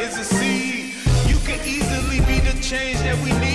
is a seed. You can easily be the change that we need.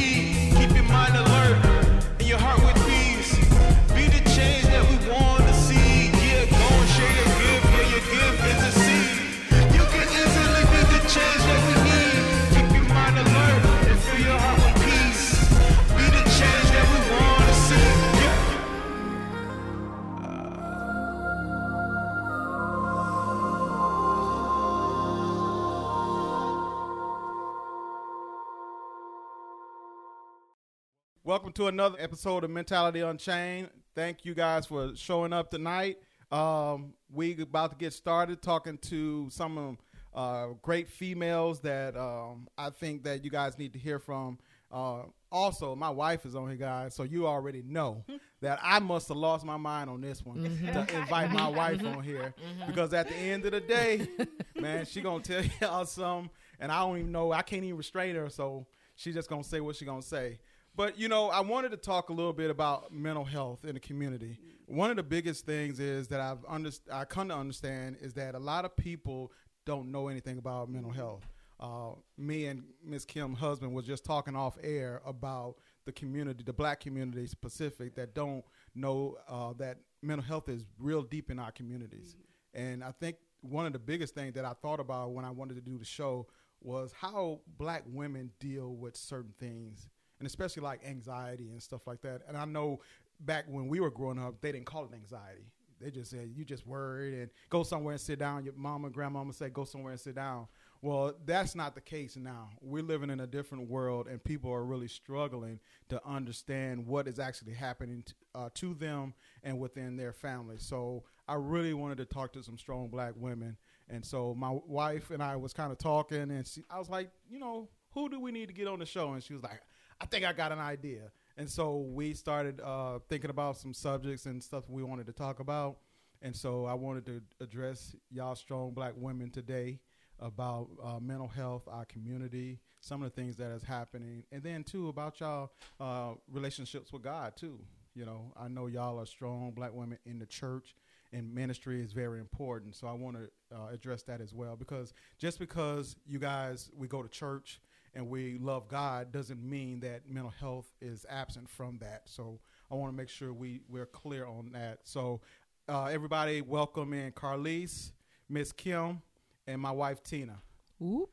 To another episode of Mentality Unchained. Thank you guys for showing up tonight. Um, we about to get started talking to some uh, great females that um, I think that you guys need to hear from. Uh, also, my wife is on here, guys, so you already know that I must have lost my mind on this one to invite my wife on here because at the end of the day, man, she gonna tell y'all something, and I don't even know. I can't even restrain her, so she just gonna say what she gonna say. But you know, I wanted to talk a little bit about mental health in the community. One of the biggest things is that I've under, I come to understand is that a lot of people don't know anything about mental health. Uh, me and Miss Kim husband was just talking off air about the community, the black community specific, that don't know uh, that mental health is real deep in our communities. And I think one of the biggest things that I thought about when I wanted to do the show was how black women deal with certain things and especially like anxiety and stuff like that. And I know back when we were growing up, they didn't call it anxiety. They just said you just worried and go somewhere and sit down. Your mama, grandmama say go somewhere and sit down. Well, that's not the case now. We're living in a different world, and people are really struggling to understand what is actually happening t- uh, to them and within their family. So I really wanted to talk to some strong black women. And so my wife and I was kind of talking, and she, I was like, you know, who do we need to get on the show? And she was like, I think I got an idea. And so we started uh, thinking about some subjects and stuff we wanted to talk about. And so I wanted to address y'all strong black women today about uh, mental health, our community, some of the things that is happening, and then too about y'all uh, relationships with God too. You know, I know y'all are strong black women in the church, and ministry is very important. So I want to uh, address that as well because just because you guys we go to church and we love God doesn't mean that mental health is absent from that. So I want to make sure we we're clear on that. So uh, everybody, welcome in Carlise, Miss Kim, and my wife Tina. Whoop.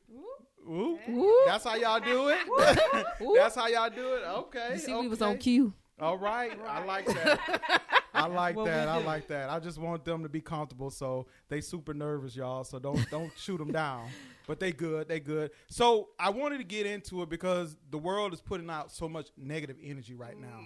Ooh, Whoop. that's how y'all do it. That's how y'all do it. Okay. You see, okay. we was on cue. All right. I like that. I like What that. I do. like that. I just want them to be comfortable. So they super nervous, y'all. So don't don't shoot them down. But they good. They good. So I wanted to get into it because the world is putting out so much negative energy right now,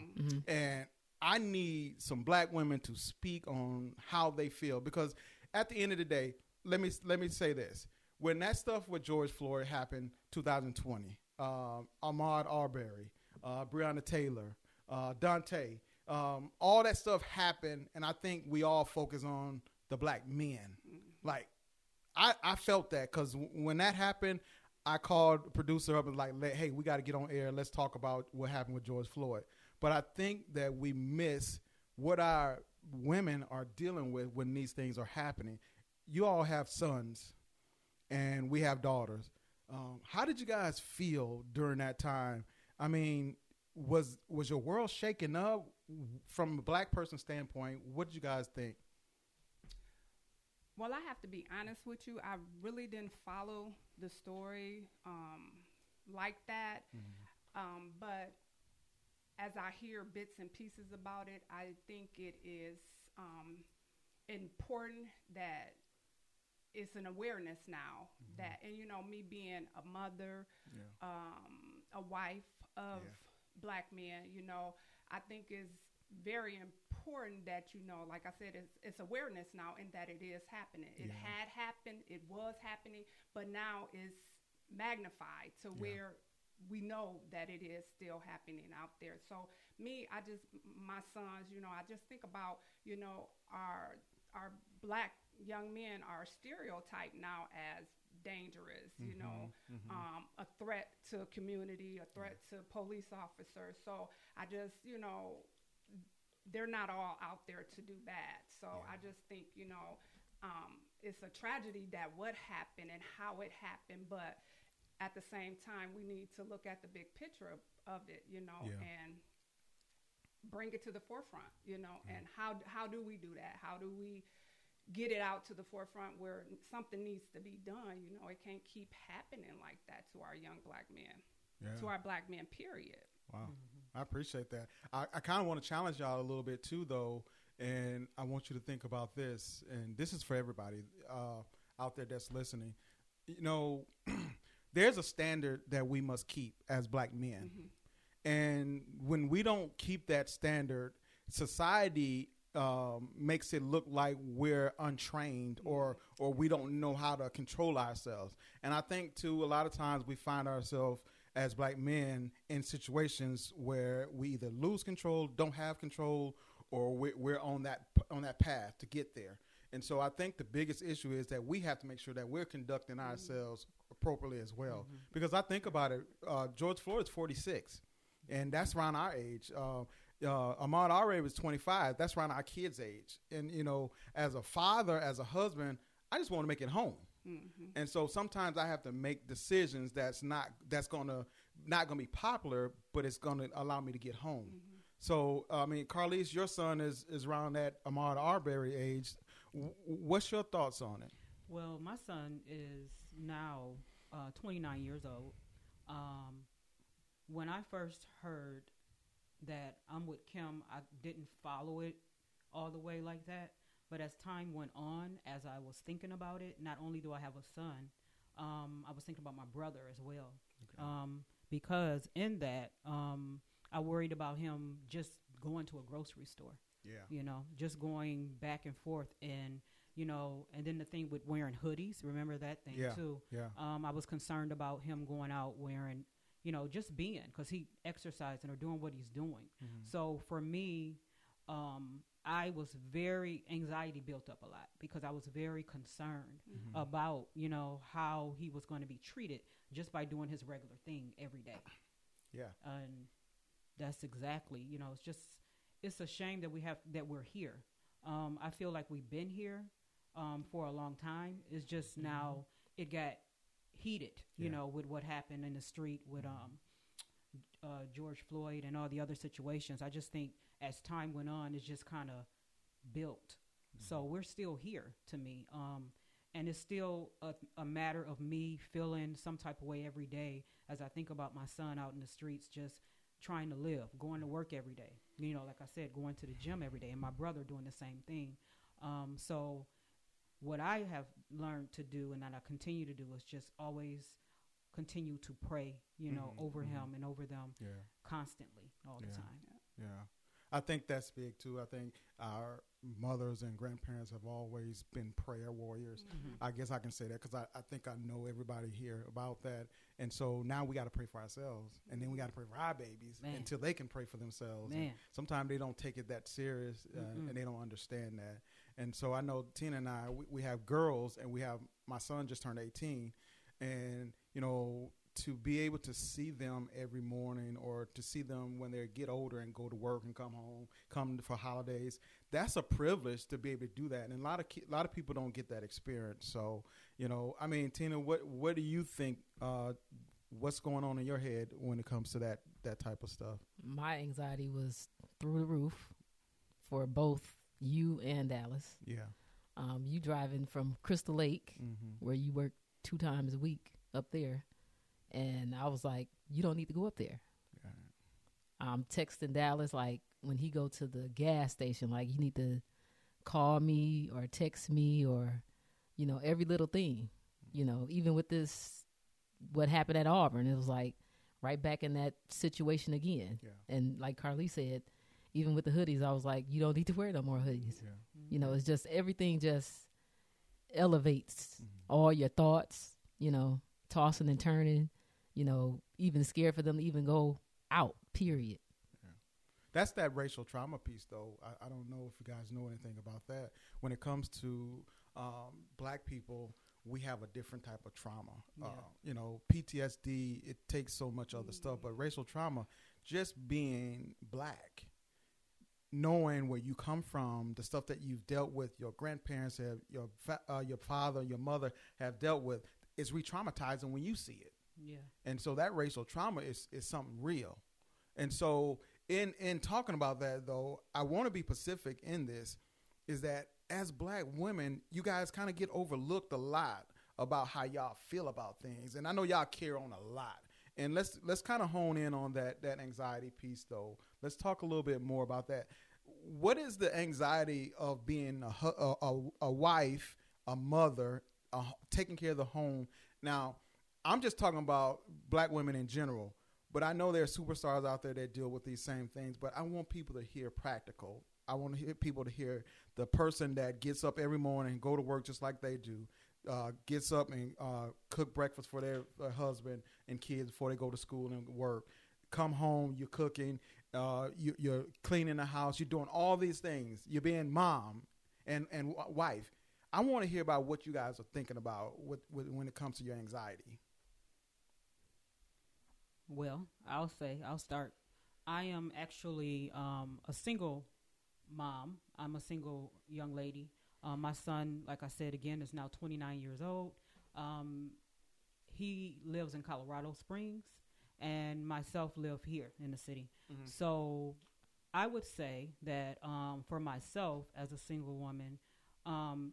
and I need some black women to speak on how they feel because at the end of the day, let me let me say this: when that stuff with George Floyd happened, 2020, um, Ahmaud Arbery, uh, Breonna Taylor, uh, Daunte, um, all that stuff happened, and I think we all focus on the black men. Like, I, I felt that because when that happened, I called the producer up and like, hey, we got to get on air. Let's talk about what happened with George Floyd. But I think that we miss what our women are dealing with when these things are happening. You all have sons, and we have daughters. Um, how did you guys feel during that time? I mean, was was your world shaken up from a black person standpoint? What did you guys think? Well, I have to be honest with you. I really didn't follow the story um, like that. Um, but as I hear bits and pieces about it, I think it is um, important that it's an awareness now that, and you know, me being a mother, um, a wife of Yeah. black men, you know, I think is very important that you know, like I said, it's, it's awareness now and that it is happening. It Yeah. had happened, it was happening, but now it's magnified to where we know that it is still happening out there. So me, I just my sons, you know, I just think about, you know, our our black young men are stereotyped now as dangerous, you know, um, a threat to community, a threat to police officers. So I just, you know, they're not all out there to do bad. So I just think, you know, um, it's a tragedy that what happened and how it happened, but at the same time, we need to look at the big picture of, of it, you know, Yeah. and bring it to the forefront, you know. And how how do we do that? How do we get it out to the forefront where something needs to be done? You know, it can't keep happening like that to our young black men, Yeah. to our black men. Period. Wow. I appreciate that. I, I kind of want to challenge y'all a little bit too, though, and I want you to think about this. And this is for everybody uh, out there that's listening. You know, there's a standard that we must keep as black men, and when we don't keep that standard, society um, makes it look like we're untrained or or we don't know how to control ourselves. And I think too, a lot of times we find ourselves as black men in situations where we either lose control, don't have control, or we're, we're on that on that path to get there. And so I think the biggest issue is that we have to make sure that we're conducting ourselves appropriately as well. Because I think about it, uh, George is 46, and that's around our age. Uh, uh, Ahmaud Arbery was 25. That's around our kids' age. And you know, as a father, as a husband, I just want to make it home. And so sometimes I have to make decisions that's not that's gonna not gonna be popular, but it's gonna allow me to get home. So I mean, Carlise, your son is is around that Ahmaud Arbery age. W- what's your thoughts on it? Well, my son is now uh, 29 years old. Um, when I first heard that I'm with Kim, I didn't follow it all the way like that. But as time went on, as I was thinking about it, not only do I have a son, um, I was thinking about my brother as well. Um, because in that, um, I worried about him just going to a grocery store Yeah. you know, just going back and forth and you know, and then the thing with wearing hoodies, remember that thing Yeah, too. yeah. Um, I was concerned about him going out wearing, you know, just being because he exercising or doing what he's doing. So for me, um, I was very anxiety built up a lot because I was very concerned about you know how he was going to be treated just by doing his regular thing every day. Yeah. and that's exactly you know it's just it's a shame that we have that we're here. Um, i feel like we've been here um, for a long time. It's just now it got heated you Yeah. know with what happened in the street with um, uh, george floyd and all the other situations i just think as time went on it's just kind of built so we're still here to me um, and it's still a, a matter of me feeling some type of way every day as I think about my son out in the streets, just trying to live, going to work every day. You know, like I said, going to the gym every day, and my brother doing the same thing. Um, so, what I have learned to do, and that I continue to do, is just always continue to pray. You know, Mhm, over mhm. him and over them Yeah. constantly, all the time. Yeah. I think that's big too. I think our mothers and grandparents have always been prayer warriors. Mm-hmm. I guess I can say that because I, I think I know everybody here about that. And so now we got to pray for ourselves. And then we got to pray for our babies Man. until they can pray for themselves. Sometimes they don't take it that serious uh, and they don't understand that. And so I know Tina and I, we, we have girls and we have my son just turned 18. And, you know, to be able to see them every morning or to see them when they get older and go to work and come home, come for holidays, that's a privilege to be able to do that. And a lot of ki- a lot of people don't get that experience. So, you know, I mean, Tina, what what do you think? Uh, what's going on in your head when it comes to that that type of stuff? My anxiety was through the roof for both you and Dallas. Yeah. Um, you driving from Crystal Lake, Mm-hmm. where you work two times a week up there, and I was like, you don't need to go up there. I'm texting Dallas like when he go to the gas station, like you need to call me or text me or you know every little thing. You know, even with this, what happened at Auburn, it was like right back in that situation again. Yeah. And like Carly said, even with the hoodies, I was like, you don't need to wear no more hoodies. Yeah. You know, it's just everything just elevates Mhm. all your thoughts, you know, tossing and turning, you know, even scared for them to even go out, period. That's that racial trauma piece, though. I, I don't know if you guys know anything about that. When it comes to um, black people, we have a different type of trauma. Uh, you know, PTSD, it takes so much other stuff, but racial trauma, just being black, knowing where you come from, the stuff that you've dealt with, your grandparents have, your fa- uh, your father, your mother have dealt with, is re-traumatizing when you see it. Yeah. and so that racial trauma is is something real. And so in in talking about that though, I want to be specific in this is that as black women, you guys kind of get overlooked a lot about how y'all feel about things. And I know y'all care on a lot. And let's let's kind of hone in on that that anxiety piece though. Let's talk a little bit more about that. What is the anxiety of being a a, a, wife, a mother, a, taking care of the home? Now, I'm just talking about black women in general, but I know there are superstars out there that deal with these same things. But I want people to hear practical. I want to hear people to hear the person that gets up every morning, go to work just like they do, uh, gets up and uh, cook breakfast for their, their husband and kids before they go to school and work. Come home, you're cooking, uh, you, you're cleaning the house, you're doing all these things. You're being mom and and w- wife. I want to hear about what you guys are thinking about with, with, when it comes to your anxiety. Well, I'll say I'll start. I am actually um, a single mom. I'm a single young lady. Um, my son, like I said again, is now 29 years old. Um, he lives in Colorado Springs, and myself live here in the city. So, I would say that um, for myself as a single woman, um,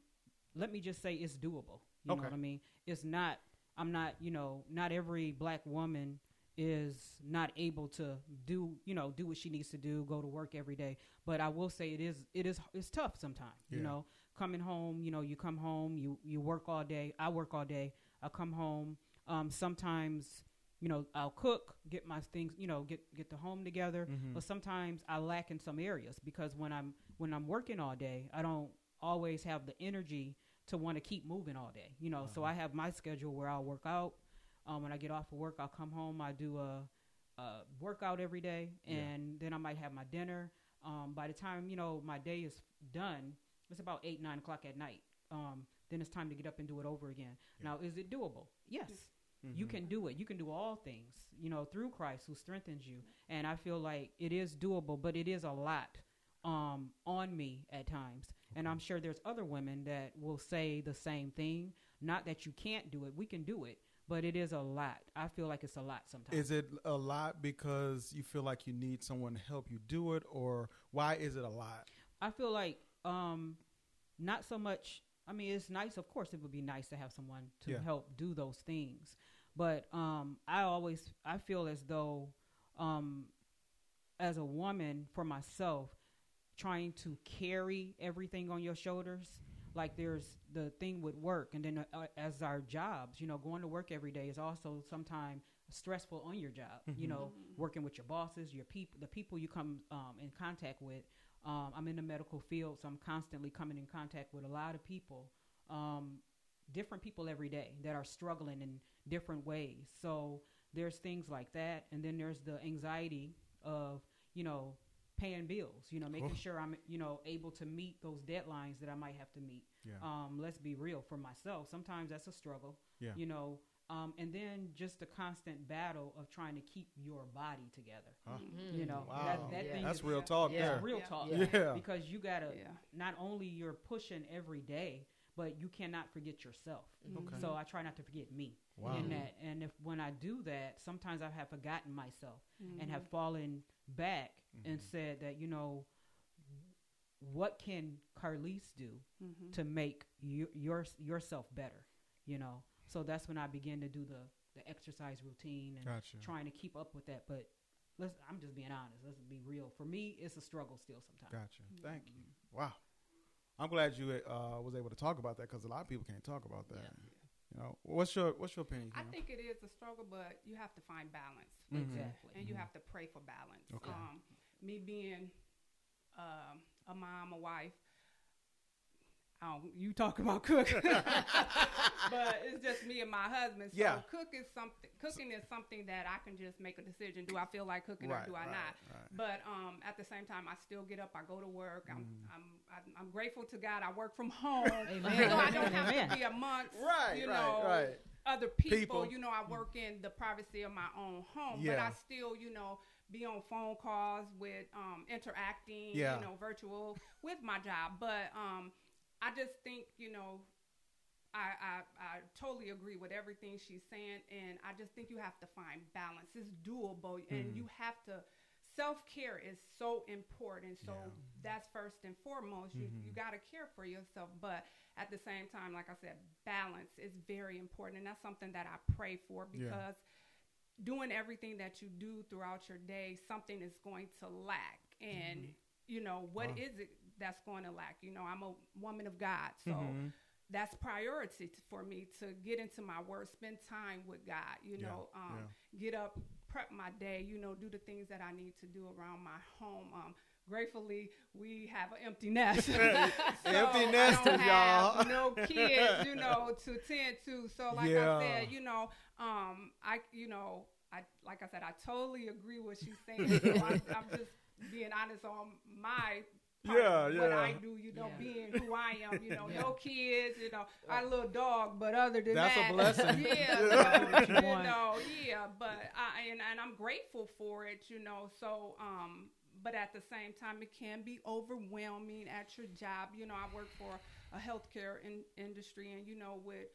let me just say it's doable. You Okay. know what I mean? It's not. I'm not. You know, not every black woman is not able to do you know do what she needs to do go to work every day but i will say it is it is it's tough sometimes you know coming home you know you come home you you work all day i work all day i come home um sometimes you know i'll cook get my things you know get get the home together Mm-hmm. but sometimes i lack in some areas because when i'm when i'm working all day i don't always have the energy to want to keep moving all day you know so i have my schedule where i'll work out um, when I get off of work, I'll come home. I do a, a workout every day, and then I might have my dinner. Um, by the time you know my day is done, it's about eight nine o'clock at night. Um, then it's time to get up and do it over again. Now, is it doable? Yes, you can do it. You can do all things, you know, through Christ who strengthens you. And I feel like it is doable, but it is a lot um, on me at times. And I'm sure there's other women that will say the same thing. Not that you can't do it, we can do it, but it is a lot. I feel like it's a lot sometimes. Is it a lot because you feel like you need someone to help you do it, or why is it a lot? I feel like um, not so much. I mean, it's nice. Of course, it would be nice to have someone to Yeah. help do those things. But um, I always I feel as though, um, as a woman, for myself, trying to carry everything on your shoulders. Like there's the thing with work, and then uh, as our jobs, you know, going to work every day is also sometimes stressful on your job. You know, working with your bosses, your people, the people you come um, in contact with. Um, I'm in the medical field, so I'm constantly coming in contact with a lot of people, um, different people every day that are struggling in different ways. So there's things like that, and then there's the anxiety of you know paying bills. You know, making Oh. sure I'm you know able to meet those deadlines that I might have to meet. Yeah. Um, let's be real for myself. Sometimes that's a struggle. Yeah. You know, um, and then just the constant battle of trying to keep your body together. Huh. You know, Wow. that, that Yeah. thing That's is real talk Yeah. there. real Yeah. talk. Yeah. Yeah. Because you gotta Yeah. not only you're pushing every day, but you cannot forget yourself. Okay. So I try not to forget me Wow. in that. And if when I do that, sometimes I have forgotten myself Mm-hmm. and have fallen back and said that you know, what can Carlise do Mm-hmm. to make you, your yourself better? You know. So that's when I begin to do the the exercise routine and Gotcha. trying to keep up with that. But let's I'm just being honest. Let's be real. For me, it's a struggle still sometimes. Gotcha. Thank you. Wow. I'm glad you uh, was able to talk about that because a lot of people can't talk about that. You know, what's your what's your opinion? I Kim? think it is a struggle, but you have to find balance. Mhm. Exactly. and you have to pray for balance. Okay. Um, me being um, a mom, a wife. Oh, you talk about cook, but it's just me and my husband. So Yeah. cook is something. Cooking is something that I can just make a decision. Do I feel like cooking Right, or do I right, not? right. But um, at the same time, I still get up. I go to work. I'm, Mm. I'm, I'm, I'm grateful to God. I work from home, Amen. so I don't have Amen. to be amongst Right, you right, know right. other people, People. You know, I work in the privacy of my own home, but I still, you know, be on phone calls with um, interacting, Yeah. you know, virtual with my job. But um, I just think, you know, I, I I totally agree with everything she's saying, and I just think you have to find balance. It's doable, and Mm-hmm. you have to. Self care is so important. So Yeah. that's first and foremost. You Mm-hmm. you got to care for yourself, but at the same time, like I said, balance is very important, and that's something that I pray for Yeah. because doing everything that you do throughout your day, something is going to lack. And, you know, what is Mm-hmm. Wow. it that's going to lack? You know, I'm a woman of God. So Mhm. that's priority t- for me to get into my word, spend time with God, you Yeah, know, um, get up, prep my day, you know, do the things that I need to do around my home. Um, gratefully, we have an empty nest. So Empty I nesters, y'all. No kids, you know, to tend to. So, like Yeah. I said, you know, um, I, you know, I, like I said, I totally agree with what she's saying. So I, I'm just being honest on my part Yeah, what. I do, you know, Yeah. being who I am, you know, Yeah. no kids, you know, I had a little dog, but other than That's a that, blessing. Yeah, What so, you you know, yeah, but I and, and I'm grateful for it, you know. So, um, but at the same time, it can be overwhelming at your job. You know, I work for a healthcare in, industry, and you know, with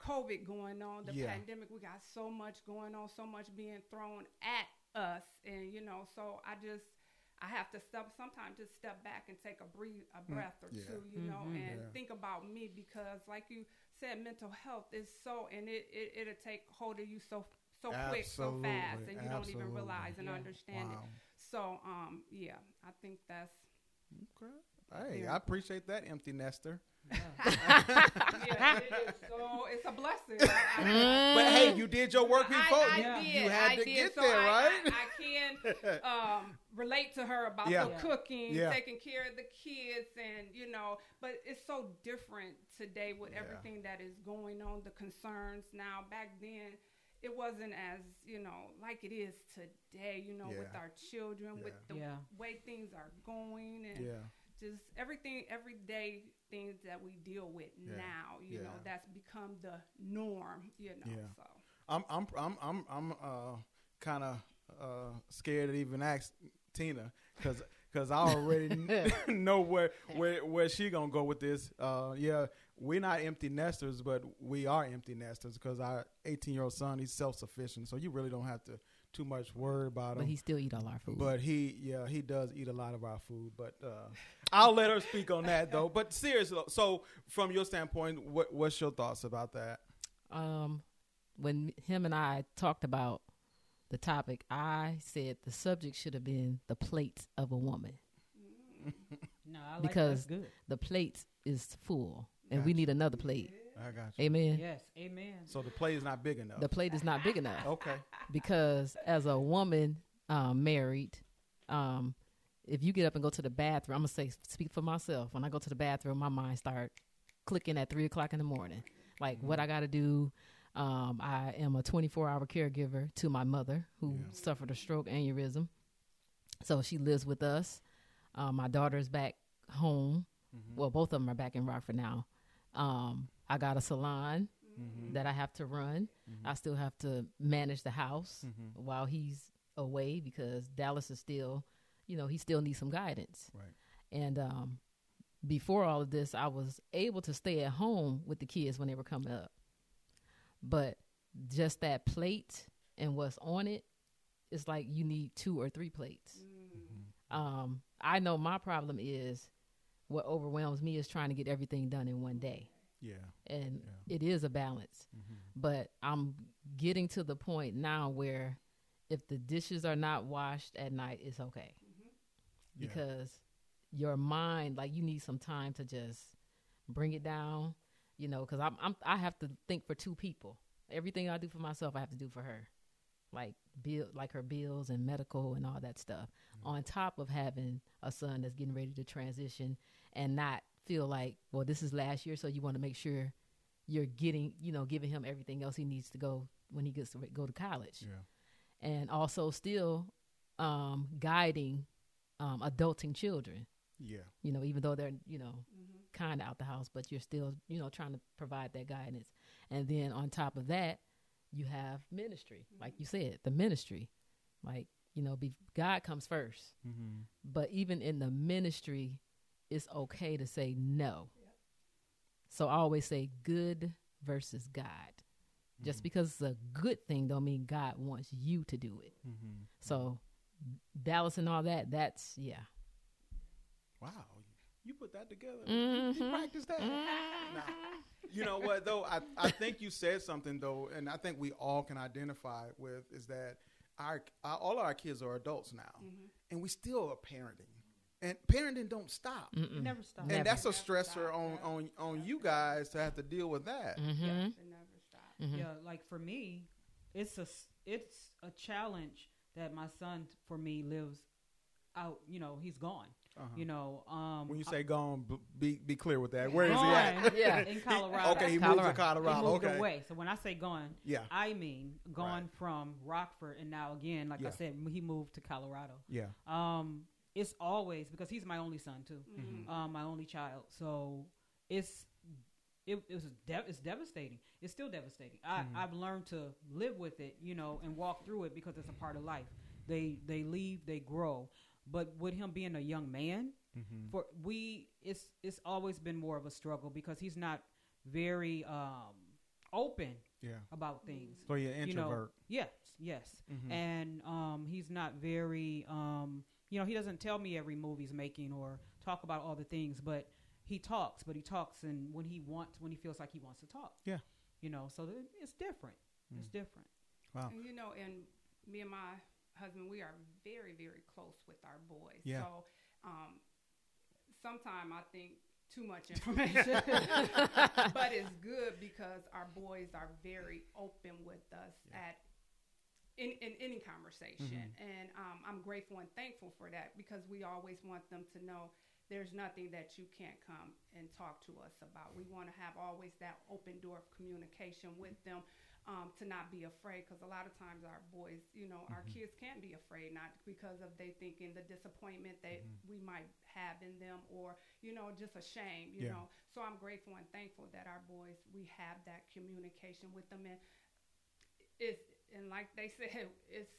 COVID going on, the Yeah. pandemic, we got so much going on, so much being thrown at us, and you know, so I just I have to step sometimes just step back and take a breathe a breath or Mm, yeah. two, you know, Mhm. and Yeah. think about me because, like you said, mental health is so, and it, it it'll take hold of you so so quick, so fast, and you don't even realize and Yeah. understand Wow. it. So, um, yeah, I think that's Okay. Hey, Yeah. I appreciate that, empty nester. Yeah, it is. So it's a blessing. I, I, But hey, you did your work before. I, you, Yeah. did. you had I to did. get so there, I, right? I, I can um, relate to her about Yeah. the Yeah. cooking, Yeah. taking care of the kids, and you know. But it's so different today with Yeah. everything that is going on, the concerns now. Back then, it wasn't as you know like it is today. You know, with our children, with the Yeah. way things are going, and yeah. Just everything everyday things that we deal with Yeah. now you know that's become the norm you know Yeah. so I'm I'm I'm I'm I'm uh kind of uh scared to even ask Tina because because I already know where where where she gonna go with this. Uh, yeah, we're not empty nesters, but we are empty nesters because our 18 year old son he's self sufficient, so you really don't have to too much worry about him But he still eat all our food. But he, yeah, he does eat a lot of our food. But uh, I'll let her speak on that though. But seriously, so from your standpoint, what, what's your thoughts about that? um, when him and I talked about the topic, I said the subject should have been the plate of a woman. No, I like Because- that's good. The plate is full, and we need another plate. I got you. Amen. Yes, amen. So the plate is not big enough. The plate is not big enough okay. because as a woman um, married, um, if you get up and go to the bathroom, I'm gonna say speak for myself. When I go to the bathroom, my mind start clicking at three o'clock in the morning. Like what I got to do. Um, I am a 24 hour caregiver to my mother who Yeah. suffered a stroke aneurysm. So she lives with us. Um, my daughter's back home. Mm-hmm. Well, both of them are back in Rockford now. Um, I got a salon Mm-hmm. that I have to run. I still have to manage the house Mm-hmm. while he's away because Dallas is still, you know, he still needs some guidance. Right. And um, before all of this, I was able to stay at home with the kids when they were coming up. But just that plate and what's on it, it's like you need two or three plates. Um, I know my problem is what overwhelms me is trying to get everything done in one day Yeah. and Yeah. it is a balance. Mm-hmm. But I'm getting to the point now where if the dishes are not washed at night, it's okay Yeah. because your mind, like you need some time to just bring it down, you know. Because I'm, I'm I have to think for two people. Everything I do for myself, I have to do for her, like bill, like her bills and medical and all that stuff. On top of having a son that's getting ready to transition and not feel like, well, this is last year, so you want to make sure you're getting, you know, giving him everything else he needs to go when he gets to go to college Yeah. and also still um, guiding um, adulting children. Yeah. You know, even though they're you know kind of out the house, but you're still you know trying to provide that guidance. And then on top of that, you have ministry, like you said, the ministry, like you know, be, God comes first. Mm-hmm. But even in the ministry, it's okay to say no. So I always say good versus God. Just because it's a good thing don't mean God wants you to do it. Mm-hmm. So Dallas and all that, that's yeah. Wow, you put that together. You Mhm. practice that. Nah. You know what though? I, I think you said something though, and I think we all can identify with is that our, our all our kids are adults now, Mm-hmm. and we still are parenting, and parenting don't stop, Mm-mm. Never stop. and Never. that's a Never stressor stop, on on on stop, you guys to have to deal with that. Mhm. It never stops. Mhm. Yeah, like for me, it's a s- it's a challenge that my son for me lives out. You know, he's gone. Uh-huh. You know, um, When you I- say gone, b- be be clear with that. Where is he at? Yeah. in Colorado. okay, he moved Colorado. to Colorado. He moved okay, away. So when I say gone, yeah, I mean gone from Rockford, and now again, like Yeah. I said, he moved to Colorado. yeah. Um, it's always because he's my only son too, Mm-hmm. um, my only child. So it's it, it was de- it's devastating. It's still devastating. I, Mm-hmm. I've learned to live with it, you know, and walk through it because it's a part of life. They they leave, they grow. But with him being a young man, Mm-hmm. for we it's it's always been more of a struggle because he's not very um, open Yeah. about things. So you're You know, introvert. Yes, yes. Mhm. And um, he's not very, um, you know, he doesn't tell me every move he's making or talk about all the things, but he talks, but he talks and when he wants, when he feels like he wants to talk. Yeah. You know, so th- it's different. It's different. Wow. And you know, and me and my husband, we are very, very close with our boys. Yeah. So um, sometimes I think too much information, but it's good because our boys are very open with us at in, in any conversation, and um, I'm grateful and thankful for that because we always want them to know there's nothing that you can't come and talk to us about. We want to have always that open door of communication with them um, to not be afraid because a lot of times our boys, you know, our kids can be afraid, not because of they thinking the disappointment that we might have in them or, you know, just a shame, you Yeah. know. So I'm grateful and thankful that our boys, we have that communication with them. And it's, and like they said, it's,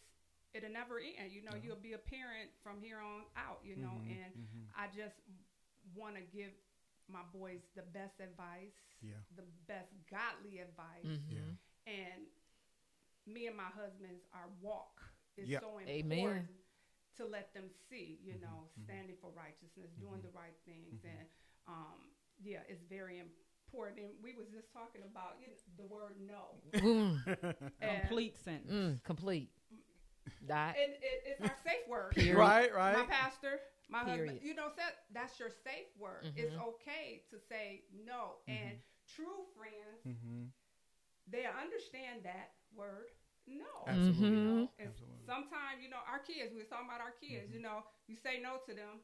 it'll never end. You know, you'll be a parent from here on out, you know, Mhm, and mhm. I just want to give my boys the best advice, Yeah. the best godly advice. Mhm. Yeah. And me and my husband's our walk is Yep. so Amen. important to let them see, you Mm-hmm, know, standing for righteousness, doing the right things, Mm-hmm. and um, yeah, it's very important. And we was just talking about you know, the word no. Mm, Complete sentence. mm, complete. Dot. And it, it's our safe word. Period. Right, My pastor, my husband, you know, that that's your safe word. Mm-hmm. It's Mhm. okay to say no. And mm-hmm. true friends, Mm-hmm. they understand that word no. Absolutely. Mm-hmm. You know, Absolutely. sometimes, you know, our kids, we was talking about our kids, you know, you say no to them,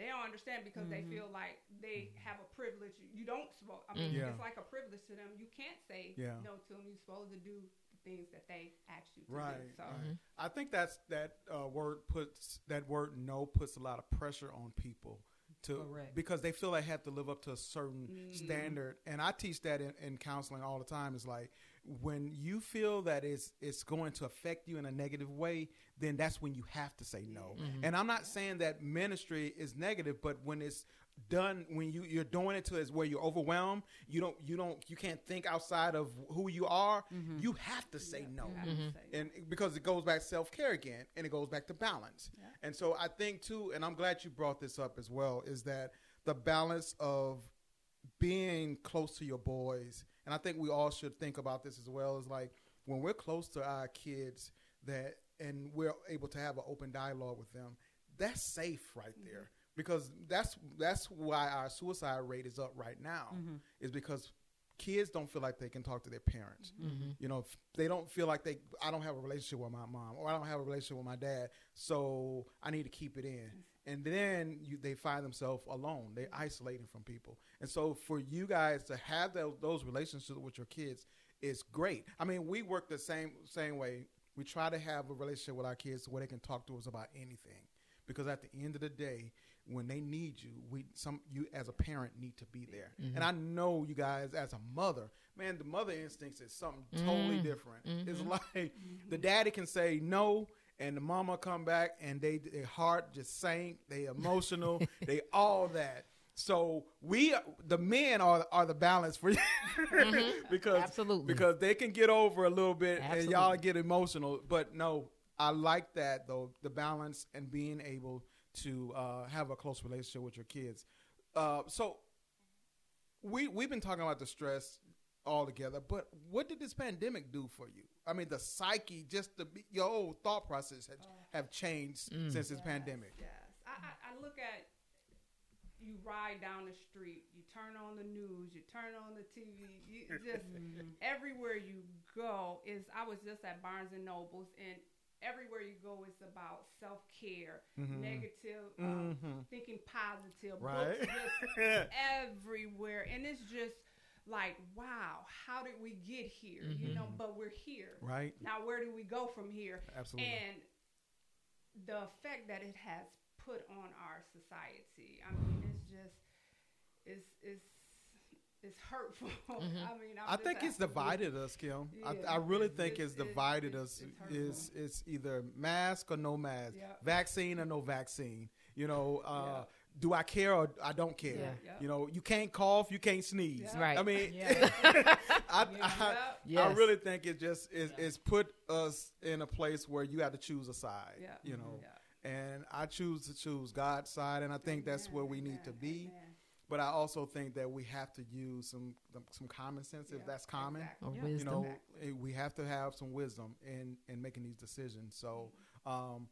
they don't understand because they feel like they have a privilege. You don't supposed, I mean, Yeah. it's like a privilege to them. You can't say Yeah. no to them. You're supposed to do the things that they ask you to Right. do. So, right. I think that's that uh, word puts that word no puts a lot of pressure on people to Correct. because they feel they have to live up to a certain Mm-hmm. standard. And I teach that in, in counseling all the time. Is like when you feel that it's it's going to affect you in a negative way, then that's when you have to say no. And I'm not saying that ministry is negative, but when it's done when you you're doing it to is where you're overwhelmed you don't you don't you can't think outside of who you are mm-hmm. you have to say no I would mm-hmm. say and because it goes back self care again, and it goes back to balance. Yeah. And so I think too, and I'm glad you brought this up as well, is that the balance of being close to your boys, and I think we all should think about this as well. Is like when we're close to our kids, that and we're able to have an open dialogue with them. That's safe right mm-hmm. there because that's that's why our suicide rate is up right now. Mm-hmm. Is because kids don't feel like they can talk to their parents. Mm-hmm. Mm-hmm. You know, they don't feel like they. I don't have a relationship with my mom, or I don't have a relationship with my dad, so I need to keep it in. And then you, they find themselves alone. They're isolating from people. And so for you guys to have those, those relationships with your kids is great. I mean, we work the same same way. We try to have a relationship with our kids where they can talk to us about anything. Because at the end of the day, when they need you, we some you as a parent need to be there. Mm-hmm. And I know you guys as a mother, man, the mother instincts is something totally mm-hmm. different. It's mm-hmm. like the daddy can say no and the mama come back and they their heart just sank, they emotional, they all that. So we, the men, are are the balance for you because Mm-hmm. Absolutely. because they can get over a little bit and y'all get emotional. But no, I like that though the balance and being able to uh, have a close relationship with your kids. Uh, so we we've been talking about the stress all together, but what did this pandemic do for you? I mean, the psyche, just the your whole thought process have, have changed Mm. since this Yes, pandemic. Yes, I, I, I look at you ride down the street, you turn on the news, you turn on the TV, you just everywhere you go is. I was just at Barnes and Nobles, and everywhere you go is about self care, negative, um, Mhm. thinking positive, Right. books just everywhere, and it's just like, wow, how did we get here? You know, but we're here. Right. Now, where do we go from here? Absolutely. And the effect that it has put on our society, I mean, it's just, it's, it's, it's hurtful. I mean, I'm I think it's asking you- divided us, Kim. I, Yeah, I really it's- think it's- it's, it's- divided it's- us. it's hurtful. Is it's either mask or no mask, Yeah. vaccine or no vaccine. You know, uh, Yeah. do I care or I don't care? Yeah. Yeah. You know, you can't cough, you can't sneeze. Yeah. Right. I mean, Yeah. I, Yeah. I, I Yes. really think it just is it's put us in a place where you have to choose a side. Yeah. You know, Yeah. and I choose to choose God's side, and I think that's where we need to be. amen. But I also think that we have to use some some common sense if Yeah, that's common exactly. Yeah. you know Exactly. we have to have some wisdom in in making these decisions so um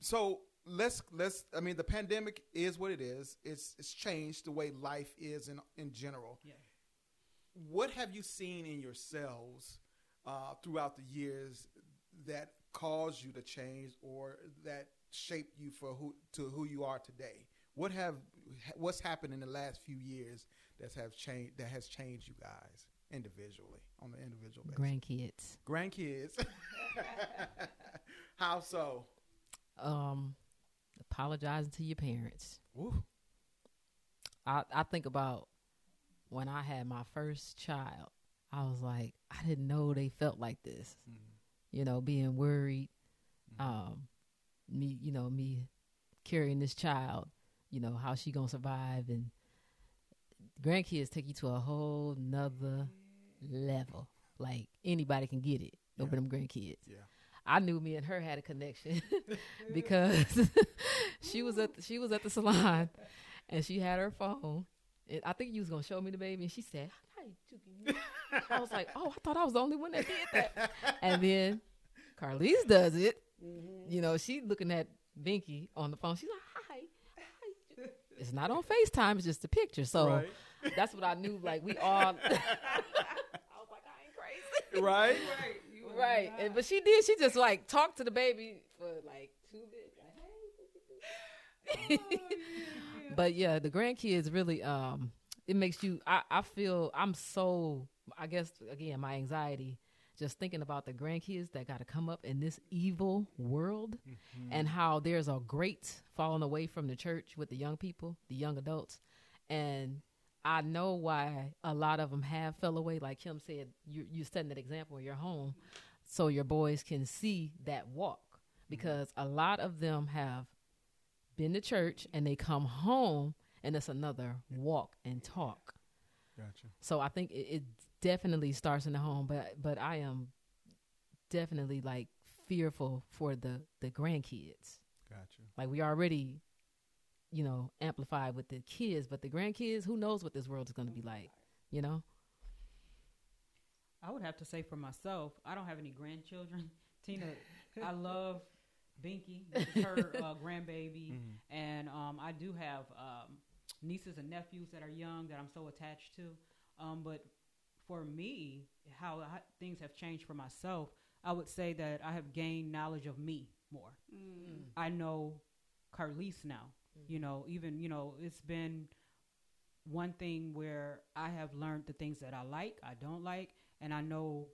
so let's let's i mean the pandemic is what it is it's it's changed the way life is in in general Yeah. what have you seen in yourselves uh, throughout the years that caused you to change or that shaped you for who to who you are today what have what's happened in the last few years that have changed that has changed you guys individually on the individual basis Grandkids. grandkids how so Um, apologizing to your parents. Woo. I, I think about when I had my first child. I was like, I didn't know they felt like this. You know, being worried. Um, me, you know, me carrying this child. You know how she gonna survive, and grandkids take you to a whole nother level. Like anybody can get it over Yeah. them grandkids. yeah I knew me and her had a connection because she was at the, she was at the salon and she had her phone. And I think you was gonna show me the baby, and she said, "How you doing?" I was like, "Oh, I thought I was the only one that did that." And then Carlise does it. Mm-hmm. You know, she looking at Binky on the phone. She's like, "Hi." hi." It's not on Facetime; it's just a picture. So Right. that's what I knew. Like we all. I was like, I ain't crazy. right Right. Right, and, but she did. She just like talked to the baby for like two minutes. Like, hey. but yeah, the grandkids really. Um, it makes you. I I feel I'm so. I guess again, my anxiety just thinking about the grandkids that got to come up in this evil world, mm-hmm. and how there's a great falling away from the church with the young people, the young adults, and. I know why a lot of them have fell away. Like Kim said, you you setting that example in your home, so your boys can see that walk. Mm-hmm. Because a lot of them have been to church and they come home and it's another walk and talk. gotcha So I think it, it definitely starts in the home. But but I am definitely like fearful for the the grandkids. gotcha Like we already, you know, amplified with the kids, but the grandkids, who knows what this world is going to be like? You know. I would have to say for myself, I don't have any grandchildren. Tina, I love Binky, her uh, grandbaby, and um, I do have um, nieces and nephews that are young that I'm so attached to. Um, but for me, how, how things have changed for myself, I would say that I have gained knowledge of me more. Mm. I know Carlise now. You know, even you know, it's been one thing where I have learned the things that I like, I don't like, and I know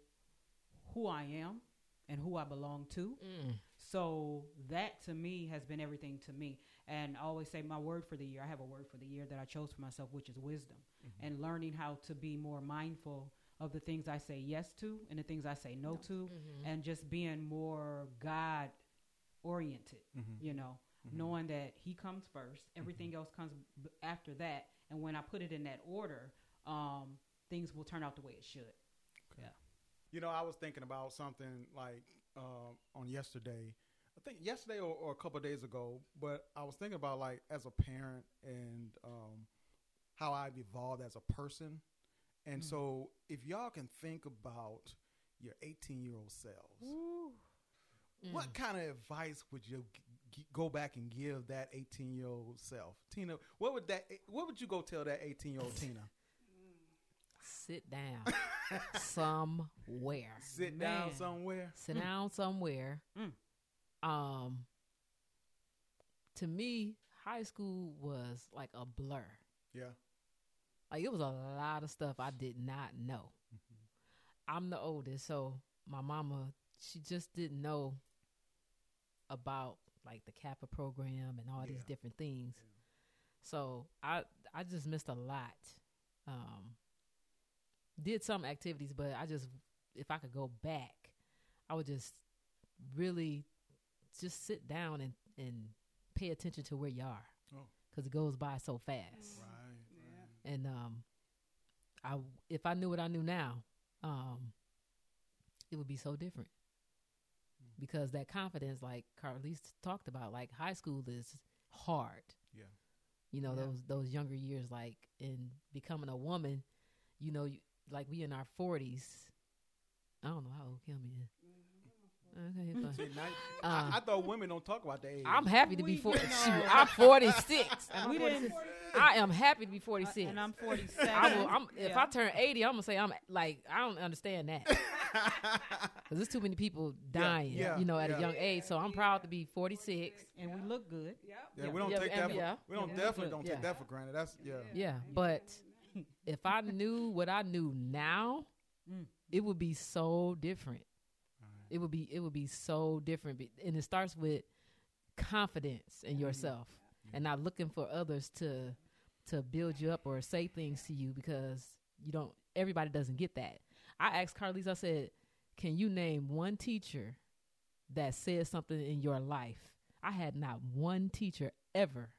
who I am and who I belong to. So that to me has been everything to me. And I always say my word for the year. I have a word for the year that I chose for myself, which is wisdom, mm-hmm. and learning how to be more mindful of the things I say yes to and the things I say no to, mm-hmm. and just being more God oriented. Mm-hmm. You know, knowing that He comes first. Everything else comes b- after that. And when I put it in that order, um, things will turn out the way it should. Yeah. You know, I was thinking about something like um, on yesterday. I think yesterday or, or a couple of days ago, but I was thinking about like as a parent and um, how I've evolved as a person. And hmm. so, if y'all can think about your 18 year old selves, what mm. kind of advice would you g- g- go back and give that 18 year old self, Tina? What would that? What would you go tell that 18 year old Tina? Sit down somewhere. Sit down somewhere. Sit down somewhere. Um, to me, high school was like a blur. Yeah. Like it was a lot of stuff I did not know. I'm the oldest, so my mama she just didn't know about like the Kappa program and all these different things. So I I just missed a lot. Um, did some activities, but I just if I could go back, I would just really just sit down and and pay attention to where you are Oh. because it goes by so fast Right. Yeah. and um i if i knew what i knew now um it would be so different because that confidence like carlise talked about like high school is hard Yeah. you know Yeah. those those younger years like in becoming a woman you know you, like we in our 40s i don't know how old kim is okay fine. See, now, Uh, I, I thought women don't talk about their age. i'm happy to be We- 40 you know- shoot, i'm 46 we didn't. i am happy to be 46 And I'm 47. I will. I'm, If Yeah. I turn eighty, I'm gonna say I'm like I don't understand that because there's too many people dying, yeah, you know, at yeah. a young age. So I'm proud to be 46. and we look good. Yeah, Yeah. we don't Yeah, take that. For, yeah. We don't Yeah. definitely don't Yeah. take that for granted. That's yeah. Yeah, but if I knew what I knew now, Mm. it would be so different. It would be it would be so different, and it starts with confidence in mm-hmm. yourself, and not looking for others to to build you up or say things to you because you don't. Everybody doesn't get that. I asked Carlise. I said, "Can you name one teacher that said something in your life?" I had not one teacher ever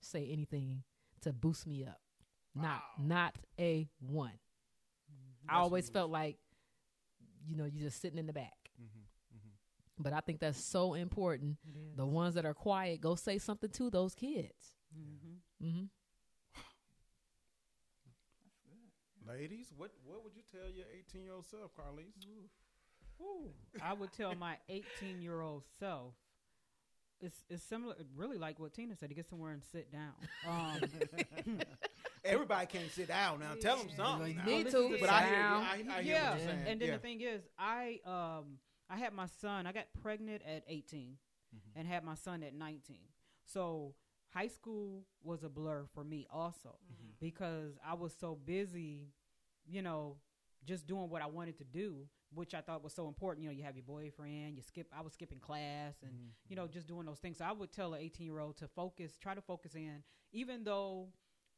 say anything to boost me up. Not Wow. not a one. I always felt like, you know, you're just sitting in the back. But I think that's so important. The ones that are quiet, go say something to those kids. Mhm. hmm Ladies, what what would you tell your 18 year old self, Carlise? I would tell my 18 year old self. It's it's similar, really like what Tina said. To get somewhere and sit down. Um, Everybody can't sit down now. Tell them something. now. Me this too. is But I hear. Down. I, I hear yeah, what you're saying. and then yeah. the thing is, I um I had my son. I got pregnant at 18, Mm-hmm. and had my son at 19. So high school was a blur for me also Mm-hmm. because I was so busy, you know, just doing what I wanted to do, which I thought was so important. You know, you have your boyfriend, you skip. I was skipping class, and Mm-hmm. you know, just doing those things. So I would tell an 18 year old to focus, try to focus in, even though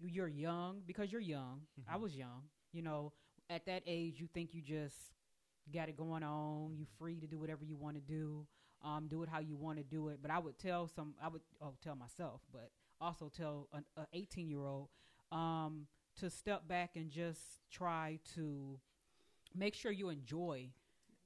you're young, because you're young. I was young. You know, at that age, you think you just got it going on. You free to do whatever you want to do. Um, do it how you want to do it. But I would tell some. I would oh, tell myself, but also tell an 18 year old um, to step back and just try to make sure you enjoy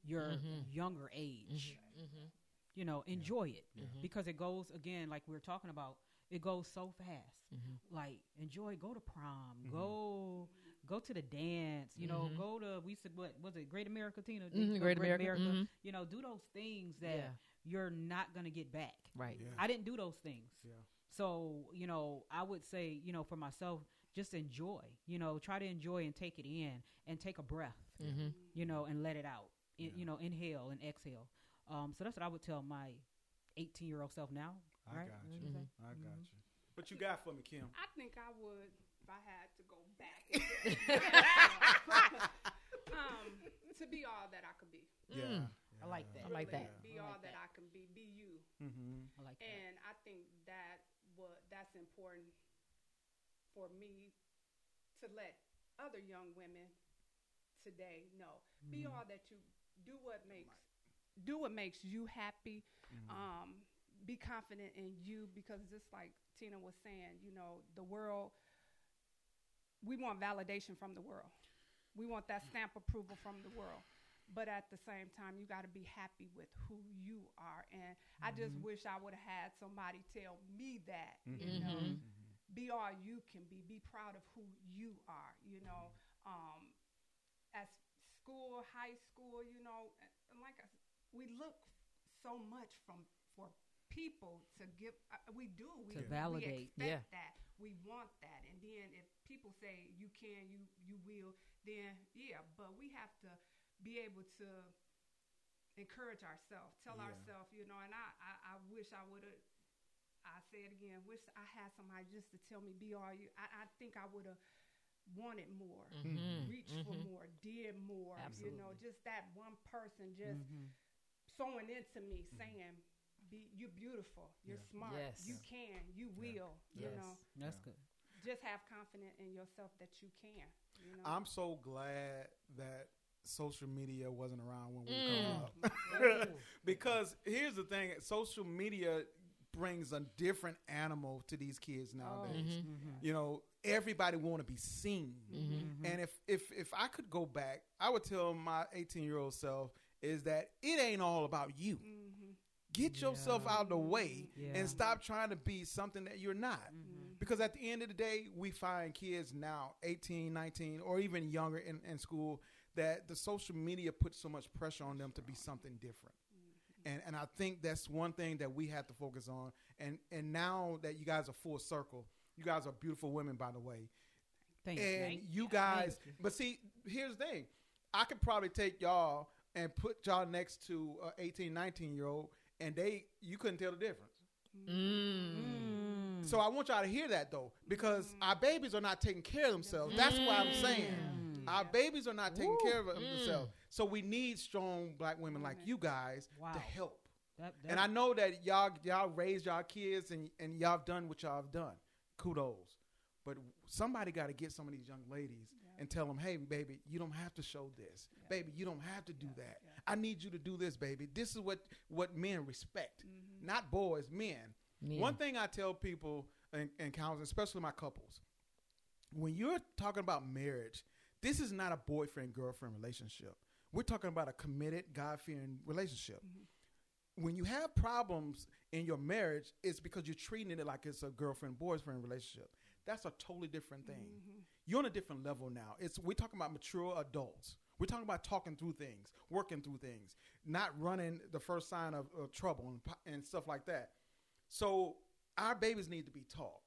your Mhm. younger age hmm you know enjoy it because it goes again like we were talking about it goes so fast Mhm. like enjoy go to prom go go to the dance you know Mhm. go to we said what was it great america tina Did Mhm, you go to Great America, mhm. you know do those things that Yeah. you're not gonna get back Right. Yeah. i didn't do those things Yeah. so you know i would say you know for myself just enjoy you know try to enjoy and take it in and take a breath hmm you know, and let it out. In, You know, inhale and exhale. Um, so that's what I would tell my 18 year old self now. I right? got you. you say? I got you. What you got for me, Kim? I think I would if I had to go back. Um, to be all that I could be. Yeah. I like that. I like that. Be I all that. that. I can be. Be you. Mm-hmm. I like that. And I think that what that's important for me to let other young women today know. Be all that you do what makes do what makes you happy. Um, be confident in you because just like Tina was saying, you know, the world we want validation from the world. We want that stamp approval from the world. But at the same time, you got to be happy with who you are. And I just wish I would have had somebody tell me that, you know, Mhm. be all you can be. Be proud of who you are, you know. Um, as school, high school, you know, and like I, s- we look so much from for people to give. Uh, we do. We, To we validate, expect yeah. that. We want that. And then if people say you can, you you will, then yeah. But we have to be able to encourage ourselves, tell Yeah. ourselves, you know. And I I, I wish I would have. I say it again. Wish I had somebody just to tell me, "Be all you." I, I think I would have wanted more, Mhm. reached for Mhm. more, did more. Absolutely. You know, just that one person just Mhm. sewing into me, saying, "Be you're beautiful. You're Yeah. smart. Yes. You can. You will. You Yes. know, That's Yeah. good. Just have confidence in yourself that you can. You know, I'm so glad that social media wasn't around when we were Mm. growing up. because here's the thing social media brings a different animal to these kids nowadays Mhm. you know everybody want to be seen Mhm. and if if if i could go back i would tell my 18 year old self is that it ain't all about you hmm get yourself out of the way Yeah. and stop trying to be something that you're not Mm-hmm. Because at the end of the day we find kids now 18 19 or even younger in, in school that the social media puts so much pressure on them to be something different. And and i think that's one thing that we have to focus on. And and now that you guys are full circle you guys are beautiful women by the way. Thank and you. you guys Thank you. but see here's the thing. I could probably take y'all and put y'all next to a 18 19 year old and they you couldn't tell the difference. Mm. So I want y'all to hear that though, because mm. our babies are not taking care of themselves. That's what I'm mm. saying. Mm. Our babies are not taking care of themselves. So we need strong black women like you guys Wow. to help. That, that, And I know that y'all y'all raised y'all kids and and y'all have done what y'all have done. Kudos. But somebody got to get some of these young ladies and tell them, "Hey, baby, you don't have to show this. Baby, you don't have to do that. I need you to do this, baby. This is what what men respect, mm-hmm. not boys, men." Men. One thing I tell people in, in counseling, especially my couples, when you're talking about marriage, this is not a boyfriend girlfriend relationship. We're talking about a committed, God fearing relationship. Mm-hmm. When you have problems in your marriage, it's because you're treating it like it's a girlfriend boyfriend relationship. That's a totally different thing. Mm-hmm. You're on a different level now. It's we're talking about mature adults. We're talking about talking through things, working through things, not running the first sign of, of trouble and, and stuff like that. So our babies need to be taught.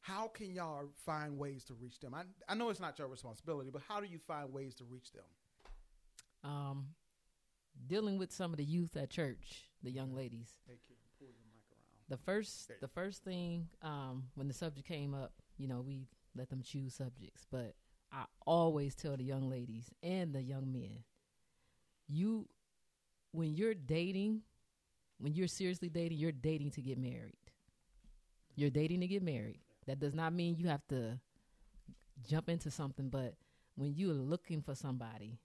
How can y'all find ways to reach them? I, I know it's not your responsibility, but how do you find ways to reach them? um, dealing with some of the youth at church, the young ladies. Hey, kid, pull your mic around. The first, the first thing um, when the subject came up, you know, we let them choose subjects, but I always tell the young ladies and the young men, you, when you're dating, when you're seriously dating, you're dating to get married. You're dating to get married. That does not mean you have to jump into something, but when you're looking for somebody,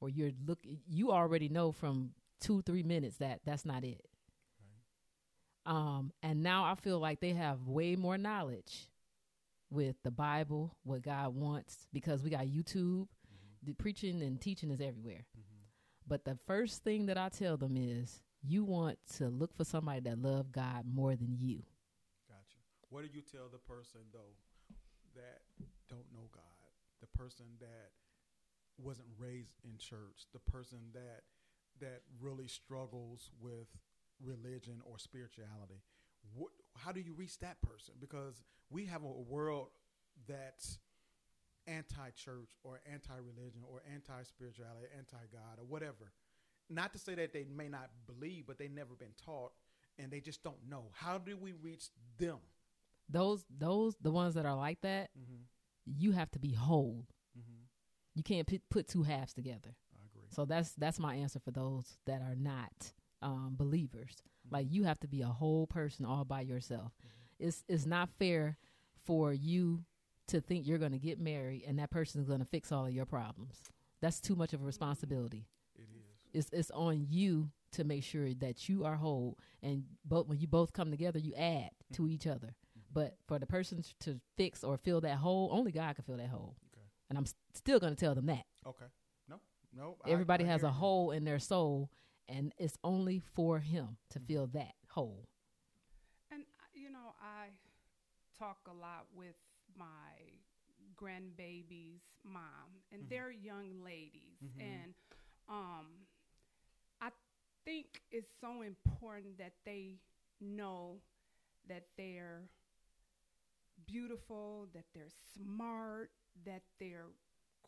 or you're look, you already know from two, three minutes that that's not it. Um, and now I feel like they have way more knowledge with the Bible, what God wants, because we got YouTube. The preaching and teaching is everywhere. But the first thing that I tell them is you want to look for somebody that love God more than you. Gotcha. What do you tell the person though that don't know God, the person that wasn't raised in church, the person that that really struggles with religion or spirituality? What, how do you reach that person? Because we have a, world that's anti-church or anti-religion or anti-spirituality, anti-God or whatever. Not to say that they may not believe, but they never been taught and they just don't know. How do we reach them? Those those the ones that are like that, Mm-hmm. you have to be whole. Mm-hmm. You can't put, put two halves together. I agree. So that's that's my answer for those that are not um, believers. Like you have to be a whole person all by yourself. It's it's not fair for you to think you're going to get married and that person is going to fix all of your problems. That's too much of a responsibility. It is. It's it's on you to make sure that you are whole and both when you both come together you add to each other but for the person to fix or fill that hole only god can fill that hole Okay. and i'm s- still going to tell them that Okay. No. No. Everybody I has hear a you. hole in their soul and it's only for him to Mm-hmm. fill that hole And uh, you know, I talk a lot with my grandbaby's mom, and Mhm. they're young ladies, Mhm. and um, I think it's so important that they know that they're beautiful, that they're smart, that they're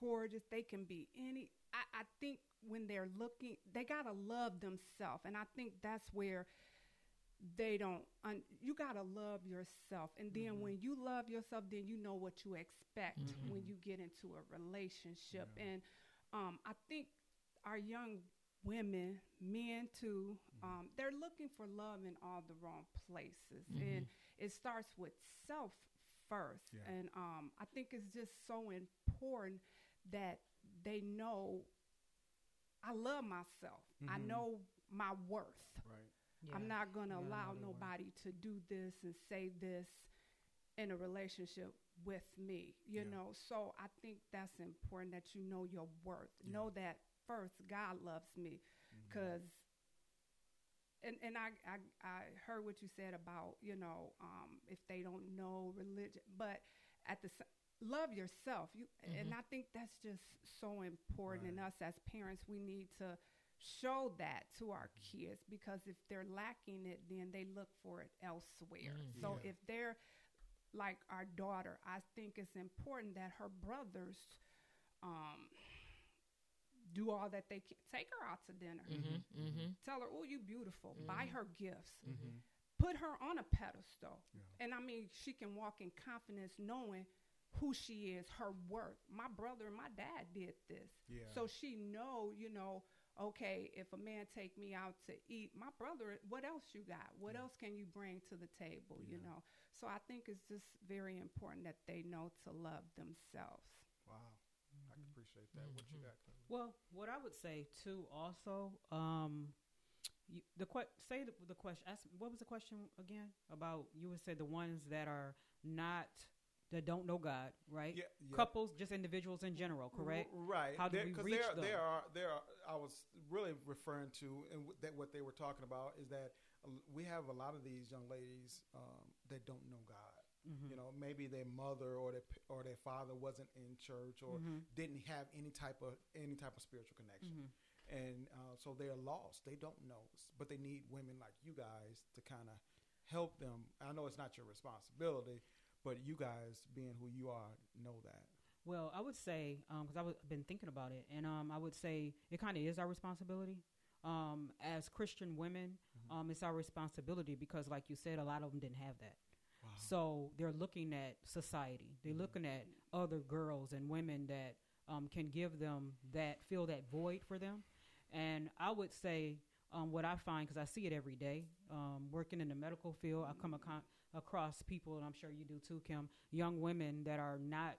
gorgeous. They can be any. I, I think when they're looking, they gotta love themselves, and I think that's where they don't un- you got to love yourself and then Mhm. when you love yourself then you know what you expect Mhm. when you get into a relationship Yeah. and um, i think our young women men too um, they're looking for love in all the wrong places and it starts with self first Yeah. and um, i think it's just so important that they know i love myself i Mhm. know my worth Right. I'm not going to Learn allow another way. nobody to do this and say this in a relationship with me, you Yeah. know. So I think that's important that you know your worth. Yeah. Know that first God loves me Mhm. cuz and and I, I I heard what you said about, you know, um if they don't know religion, but at the love yourself. You and I think that's just so important in us as parents. We need to show that to our kids because if they're lacking it then they look for it elsewhere Mm. so Yeah. if they're like our daughter i think it's important that her brothers um, do all that they can take her out to dinner mm-hmm, mm-hmm. tell her oh you beautiful buy her gifts Mhm. put her on a pedestal Yeah. and i mean she can walk in confidence knowing who she is her worth my brother and my dad did this Yeah. so she know, you know, okay, if a man take me out to eat, my brother, what else you got? What Yeah. else can you bring to the table, you know? So I think it's just very important that they know to love themselves. Wow. I can appreciate that. What you Mhm. got? Chloe? Well, what I would say too, also, um, you, the que- say the, the question. Ask, what was the question again? About you would say the ones that are not that don't know God, right? Yeah, yeah. Couples, just individuals in general, correct? Right. How do we reach there, them? there are there are. I was really referring to, and w- that what they were talking about is that uh, we have a lot of these young ladies um, that don't know God. Mhm. You know, maybe their mother or their or their father wasn't in church or Mhm. didn't have any type of any type of spiritual connection, Mhm. and uh, so they're lost. They don't know, but they need women like you guys to kind of help them. I know it's not your responsibility, but you guys, being who you are, know that. Well, I would say because I've been thinking about it, and um, I would say it kind of is our responsibility um, as Christian women. Mhm. Um, it's our responsibility because, like you said, a lot of them didn't have that. So they're looking at society. They're Mhm. looking at other girls and women that um, can give them that fill that void for them. And I would say um, what I find because I see it every day. Um, working in the medical field, I come across people, and I'm sure you do too, Kim. Young women that are not,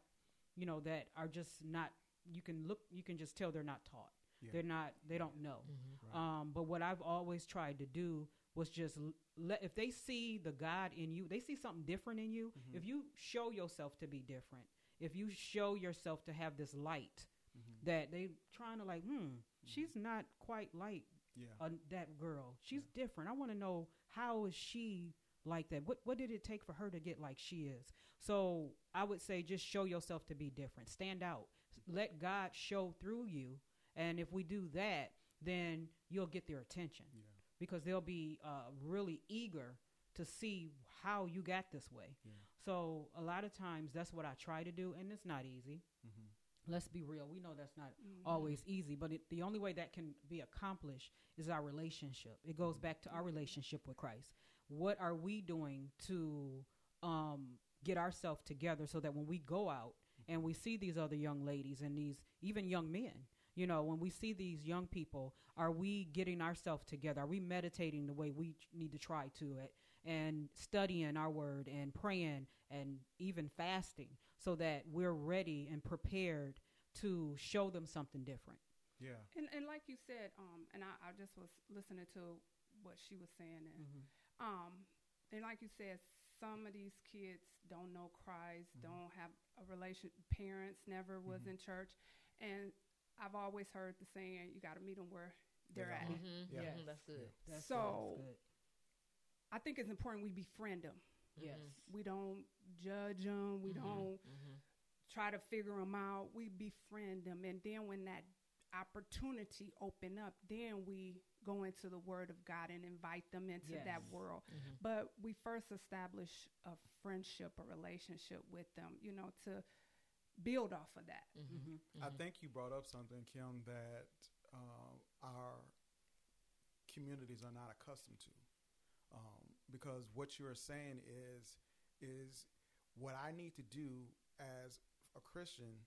you know, that are just not. You can look. You can just tell they're not taught. Yeah. They're not. They don't know. Mm-hmm. Right. Um, but what I've always tried to do was just l- let if they see the God in you, they see something different in you. Mhm. If you show yourself to be different, if you show yourself to have this light Mhm. that they trying to like, hmm, she's not quite like Yeah. uh, that girl. She's different. I want to know how is she like that? What what did it take for her to get like she is? So I would say just show yourself to be different. Stand out. Let God show through you. And if we do that, then you'll get their attention Yeah. Because they'll be uh, really eager to see how you got this way. Yeah. So a lot of times that's what I try to do, and it's not easy. Mhm. Let's be real. We know that's not Mhm. always easy, but it, the only way that can be accomplished is our relationship. It goes back to our relationship with Christ. What are we doing to um, get ourselves together so that when we go out and we see these other young ladies and these even young men, you know, when we see these young people, are we getting ourselves together? Are we meditating the way we need to try to it and studying our word and praying and even fasting so that we're ready and prepared to show them something different? Yeah. And and like you said, um, and I, I just was listening to what she was saying, and Mhm. um, and like you said, some of these kids don't know Christ, Mhm. don't have a relation. Parents never was Mhm. in church, and I've always heard the saying, "You got to meet them where They they're at." Mm-hmm. Yeah. Mhm, That's good. That's So- good. That's I think it's important we befriend them. good. Yes. We don't judge them. We Mhm. don't Mhm. try to figure them out. We befriend them, and then when that opportunity open up, then we go into the Word of God and invite them into that Yes. world. Mhm. But we first establish a friendship, a relationship with them, you know, to build off of that. Mhm. Mhm. I Mhm. think you brought up something, Kim, that uh, our communities are not accustomed to, um, because what you are saying is is what I need to do as a Christian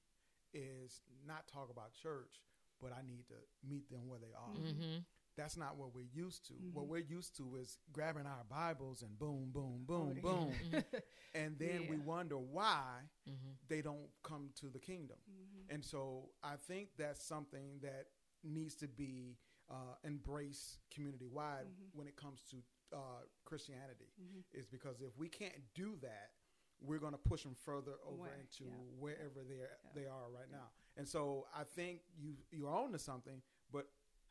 is not talk about church, but I need to meet them where they are. Mhm. That's not what we're used to. Mhm. What we're used to is grabbing our Bibles and boom, boom, boom, yeah. boom, and then we wonder why Mhm. they don't come to the kingdom. Mhm. And so I think that's something that needs to be uh, embraced community wide Mhm. when it comes to uh, Christianity. Mhm. Is because if we can't do that, we're going to push them further over into yeah. wherever they are, Yeah. they are right Yeah. now. And so I think you you're on to something,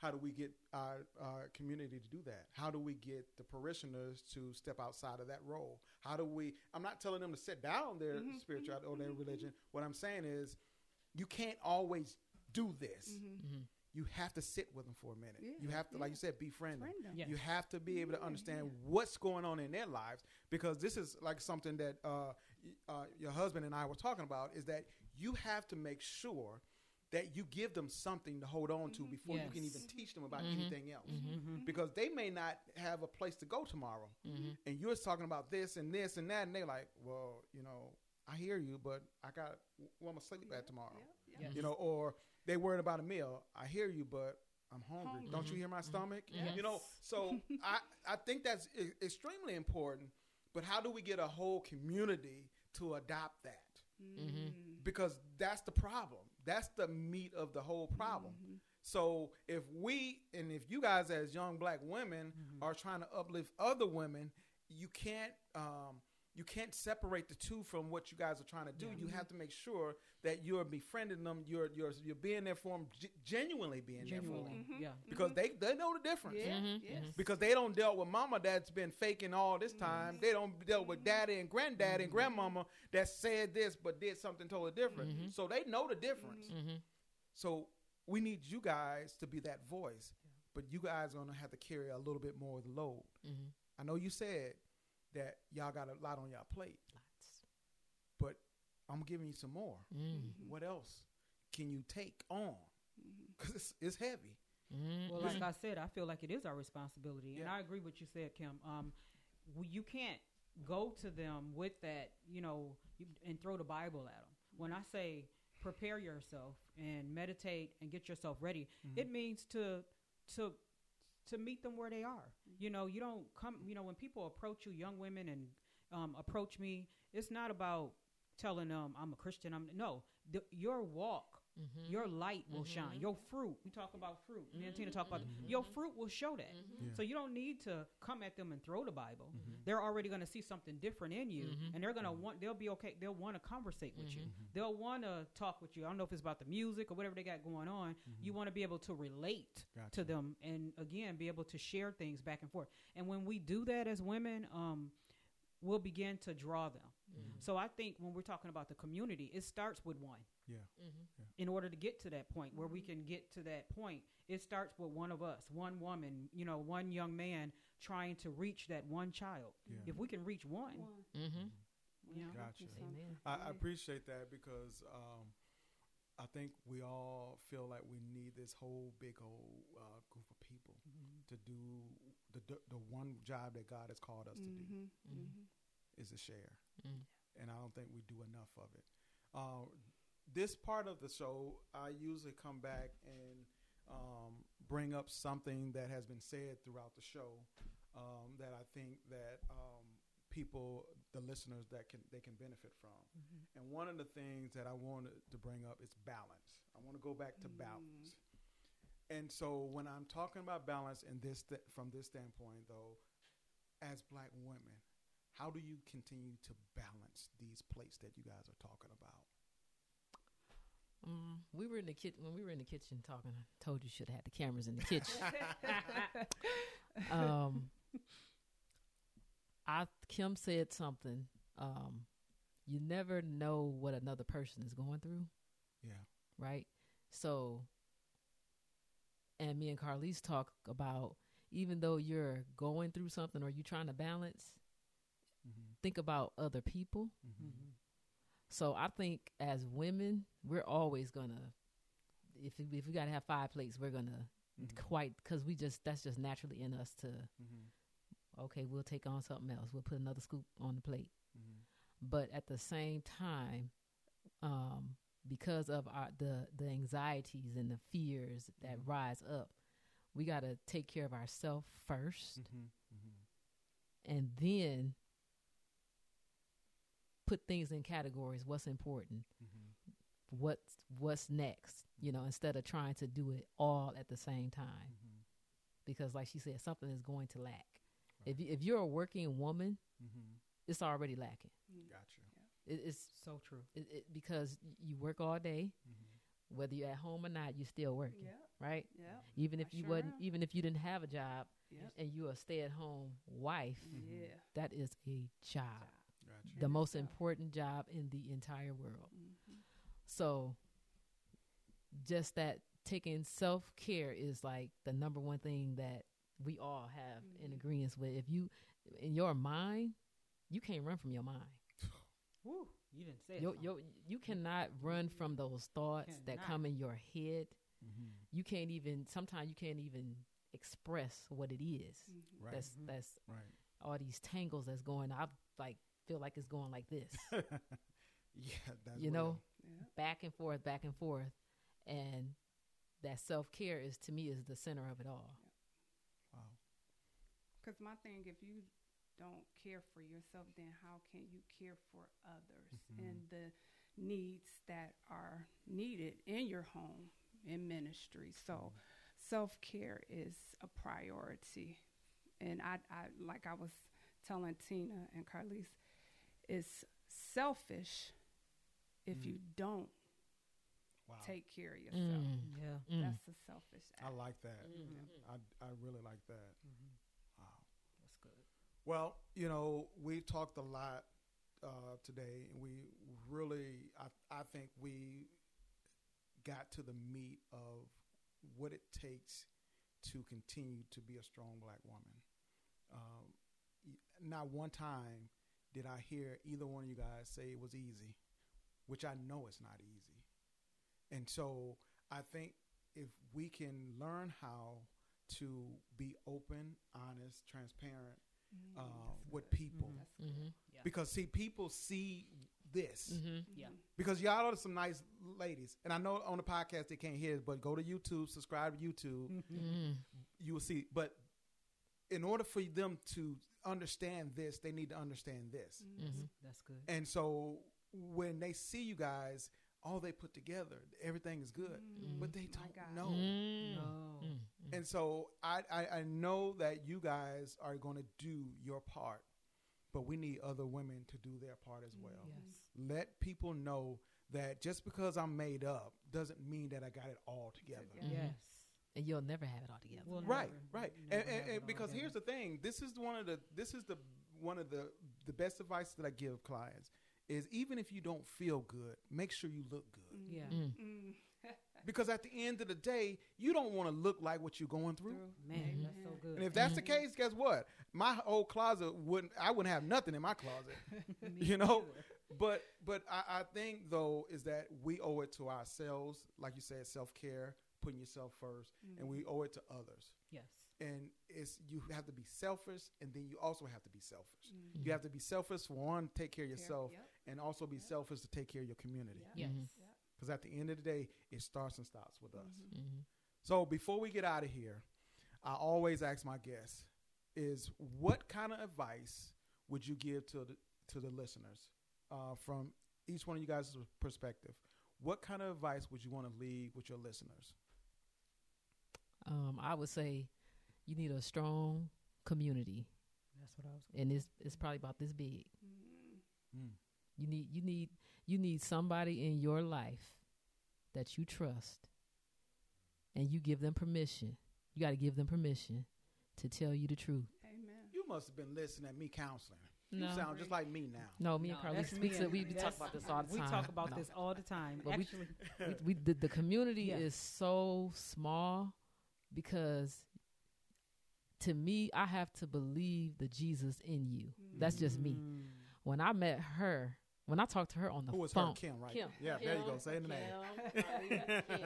how do we get our, our community to do that? How do we get the parishioners to step outside of that role? How do we? I'm not telling them to sit down their Mhm, spirituality or their mhm, religion. What I'm saying is, you can't always do this. You have to sit with them for a minute. Yeah, you have to, like you said, befriend them. Them. Yeah. You have to be able to understand yeah. what's going on in their lives because this is like something that uh, uh, your husband and I were talking about is that you have to make sure that you give them something to hold on to Mhm. before you can even teach them about Mhm. anything else. Mhm. Because they may not have a place to go tomorrow, Mhm. and you're talking about this and this and that, and they're like, "Well, you know, I hear you, but I got where I'm gonna sleep Yeah, at tomorrow." yeah, yeah. Yes. you know, or they worried about a meal. I hear you, but I'm hungry. Hungry. Don't you hear my Mhm. stomach? Yes. You know, so I I think that's e- extremely important. But how do we get a whole community to adopt that? Because that's the problem. That's the meat of the whole problem. Mhm. So if we and if you guys as young black women Mhm. are trying to uplift other women, you can't um, you can't separate the two from what you guys are trying to do. Yeah. You have to make sure that you're befriending them. You're you're you're being there for them, g- genuinely being there for Genuinely. them, Mhm. Yeah. because they they know the difference. Yeah. Mhm. Yes. Mhm. Because they don't deal with mama that's been faking all this time. Mhm. They don't deal with Mhm. daddy and granddaddy and grandmama that said this but did something totally different. So they know the difference. Mhm. So we need you guys to be that voice, but you guys are gonna have to carry a little bit more of the load. I know you said that y'all got a lot on y'all plate, Lots. but I'm giving you some more. Mhm. Mhm. What else can you take on? Because it's, it's heavy. Mhm. Well, like I said, I feel like it is our responsibility, and I agree with you said, Kim. Um, we, you can't go to them with that, you know, you, and throw the Bible at them. When I say prepare yourself and meditate and get yourself ready, Mhm. it means to to to meet them where they are. You know, you don't come. You know, when people approach you, young women, and um, approach me, it's not about telling them I'm a Christian. I'm no. The, your walk Mhm. your light will shine. Mhm. Your fruit. We talk about fruit. Me and Tina talk about Mhm. your fruit will show that. Mhm. Yeah. So you don't need to come at them and throw the Bible. Mhm. They're already going to see something different in you, and they're going to want. They'll be okay. They'll want to conversate with you. They'll want to talk with you. I don't know if it's about the music or whatever they got going on. You want to be able to relate Gotcha. to them, and again, be able to share things back and forth. And when we do that as women, um, we'll begin to draw them. So I think when we're talking about the community, it starts with one Yeah. Mhm. in order to get to that point where we can get to that point it starts with one of us one woman you know one young man trying to reach that one child Yeah. if we can reach one One. Mhm. you know Gotcha. Amen. I, I appreciate that because um, I think we all feel like we need this whole big old uh, group of people Mhm. to do the, the the one job that God has called us to do Mhm. Mhm. Mhm. Is to share, Mhm. and I don't think we do enough of it. Uh, this part of the show, I usually come back and um, bring up something that has been said throughout the show um, that I think that um, people, the listeners, that can they can benefit from. Mhm. And one of the things that I wanted to bring up is balance. I want to go back to Mm. balance. And so when I'm talking about balance in this th- from this standpoint, though, as black women, how do you continue to balance these plates that you guys are talking about? Mm, we were in the kitchen when we were in the kitchen talking. I told you should have had the cameras in the kitchen. um, I Kim said something. Um, you never know what another person is going through, Yeah. right? So, and me and Carlise talk about even though you're going through something or you're trying to balance. Think about other people. Mm-hmm. So I think as women, we're always gonna, if if we gotta have five plates, we're gonna Mhm. quite because we just that's just naturally in us to Mm-hmm. okay, we'll take on something else. We'll put another scoop on the plate. Mm-hmm. But at the same time, um, because of our the the anxieties and the fears that Mhm. rise up, we gotta take care of ourselves 1st Mm-hmm. Mm-hmm. and then put things in categories. What's important? Mm-hmm. what's what's next you know instead of trying to do it all at the same time Mm-hmm. because like she said something is going to lack if, you, if you're a working woman Mm-hmm. it's already lacking Gotcha. it, it's So true. it, it, because you work all day Mm-hmm. whether you're at home or not you're still working Yeah, right yeah, even if I you sure wasn't am. even if you didn't have a job yeah, and you're a stay-at-home wife yeah. that is a job The most important job in the entire world Mhm. So just that taking self care is like the number one thing that we all have in Mhm. agreement with. If you in your mind, you can't run from your mind. Woo, you didn't say. Yo, yo, you cannot run from those thoughts that come in your head. Mm-hmm. You can't even sometimes you can't even express what it is. Mhm. Right. That's that's right. all these tangles that's going. I've like feel like it's going like this. yeah. That's you know, Yeah. back and forth, back and forth, and that self care is to me is the center of it all. Wow. Because my thing, if you don't care for yourself, then how can you care for others Mhm. and the needs that are needed in your home, in ministry? So, self care is a priority. And I, I, like I was telling Tina and Carlise, it's selfish if Mm. you don't Wow. take care of yourself. Mm, Yeah. mm. That's a selfish I like that. Mhm. I, I really like that. Mhm. Wow. That's good. Well, you know, we talked a lot uh, today, and we really, I, I think we got to the meat of what it takes to continue to be a strong black woman. Um, not one time did I hear either one of you guys say it was easy, which I know it's not easy. And so I think if we can learn how to be open, honest, transparent Mhm. uh, with good. people, Mhm. That's good. Mhm. Yeah. because see, people see this Mhm. Yeah. Because y'all are some nice ladies, and I know on the podcast they can't hear it, but go to YouTube, subscribe to YouTube, Mm. you will see. But in order for them to understand this, they need to understand this. Mhm. That's good. And so when they see you guys, all they put together, everything is good, Mhm. but they don't know. Mm. No. Mm. Mm. And so I, I, I know that you guys are going to do your part, but we need other women to do their part as well. Yes. Let people know that just because I'm made up doesn't mean that I got it all together. Yeah. Yes. And you'll never have it all together. We'll Right, never- right. never And, and, it and all because here's the thing, this is one of the this is the one of the the best advice that I give clients is even if you don't feel good, make sure you look good. Yeah. Mm. Mm. Because at the end of the day, you don't want to look like what you're going through. Through. Man, Mhm. that's so good. And if that's the Mhm. case, guess what? My old closet wouldn't. I wouldn't have nothing in my closet. You know? neither. But but I, I think though is that we owe it to ourselves, like you said, self care, putting yourself 1st and we owe it to others. Yes. And it's you have to be selfish, and then you also have to be selfish. Mhm. You have to be selfish for one, take care of Care- yourself, Yep. and also be Yep. selfish to take care of your community. Yep. Yes. Mhm. Yep. Because at the end of the day, it starts and stops with us. Mhm. Mhm. So before we get out of here, I always ask my guests is what kind of advice would you give to the to the listeners uh, from each one of you guys' perspective? What kind of advice would you want to leave with your listeners? Um, I would say you need a strong community, That's what I was. and it's it's probably about this big. Mm. Mm. You need you need you need somebody in your life that you trust, and you give them permission. You got to give them permission to tell you the truth. Amen. You must have been listening at me counseling. No. You sound just like me now. No, me No, and Carly that's speak. and- we, we talk about this all the time. We talk about No. this all the time. But Actually, we, we the, the community Yeah. is so small because to me i have to believe the jesus in you that's just me Mm. when i met her when i talked to her on the Who was phone her? Kim, right? Kim. Yeah, there you go. Say the name. Kim, Kim.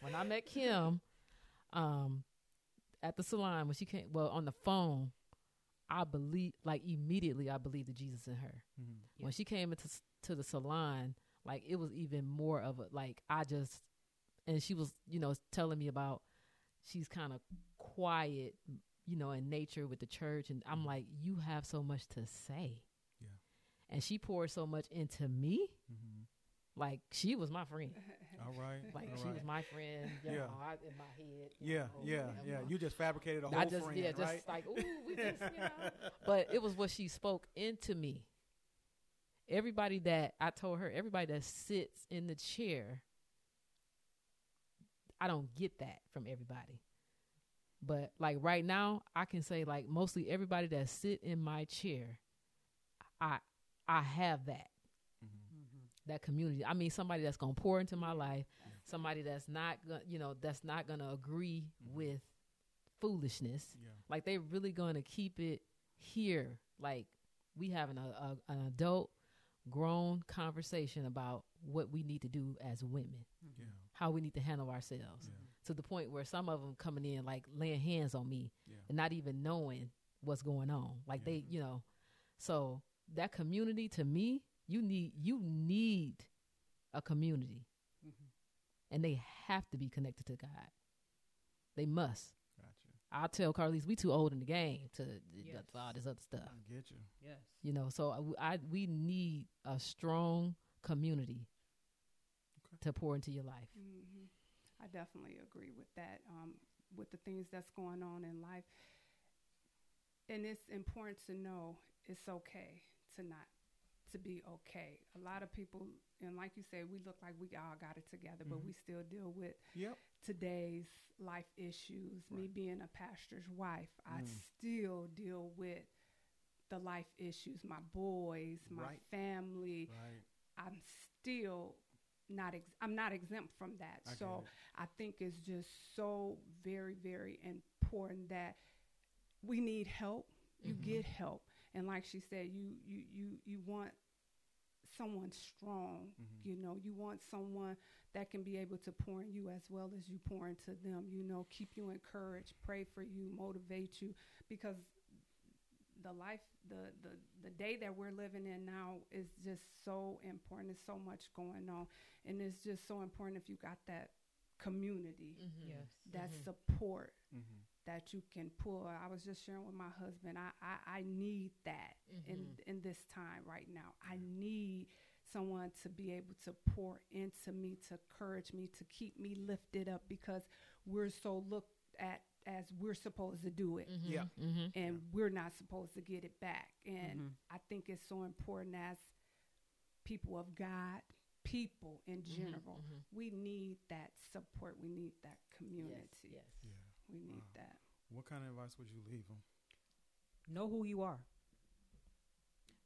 when i met kim um at the salon when she came well on the phone i believe like immediately i believed the jesus in her Mhm. when she came into to the salon like it was even more of a like i just and she was you know telling me about she's kind of quiet you know in nature with the church and i'm like you have so much to say Yeah. and she poured so much into me Mhm. like she was my friend All right. like all she right. was my friend you Yeah. know, I, in my head Yeah, know, yeah, yeah. You just fabricated a whole I just friend, yeah, just right? like ooh, we just you know. But it was what she spoke into me. Everybody that I told her, everybody that sits in the chair, I don't get that from everybody. But like right now, I can say like mostly everybody that sit in my chair, I I have that Mhm. that community. I mean, somebody that's gonna pour into my life, somebody that's not gonna, you know, that's not gonna agree Mhm. with foolishness. Yeah. Like they really gonna keep it here. Like we having a, a an adult, grown conversation about what we need to do as women, Yeah. How we need to handle ourselves. Yeah. To the point where some of them coming in like laying hands on me Yeah. and not even knowing what's going on. Like Yeah. they, you know, so that community to me, you need you need a community, Mhm. and they have to be connected to God. They must. Gotcha. I'll tell Carlise we too old in the game to Yes. for all this other stuff. I get you. yes. You know, so I, I we need a strong community Okay. To pour into your life. hmm I definitely agree with that. Um, with the things that's going on in life, and it's important to know it's okay to not to be okay. A lot of people, and like you said, we look like we all got it together, but Mhm. we still deal with Yep. today's life issues. Me being a pastor's wife, I Mm. still deal with the life issues. My boys, my Right. family. Right. I'm still not ex- I'm not exempt from that. I so. I think it's just so very very important that we need help. You Mhm. get help, and like she said, you you you you want someone strong. Mhm. You know, you want someone that can be able to pour in you as well as you pour into them. You know, keep you encouraged, pray for you, motivate you, because the life, the the the day that we're living in now is just so important. There's so much going on, and it's just so important if you got that community, Yes. that Mhm. support Mhm. that you can pull. I was just sharing with my husband. I I, I need that in in this time right now. I need someone to be able to pour into me, to encourage me, to keep me lifted up because we're so looked at as we're supposed to do it Mhm. Yeah. Mhm. and we're not supposed to get it back. And Mhm. I think it's so important as people of God, people in general, mhm. we need that support. We need that community. Yes. Yeah. We need Wow. that. What kind of advice would you leave them? know who you are.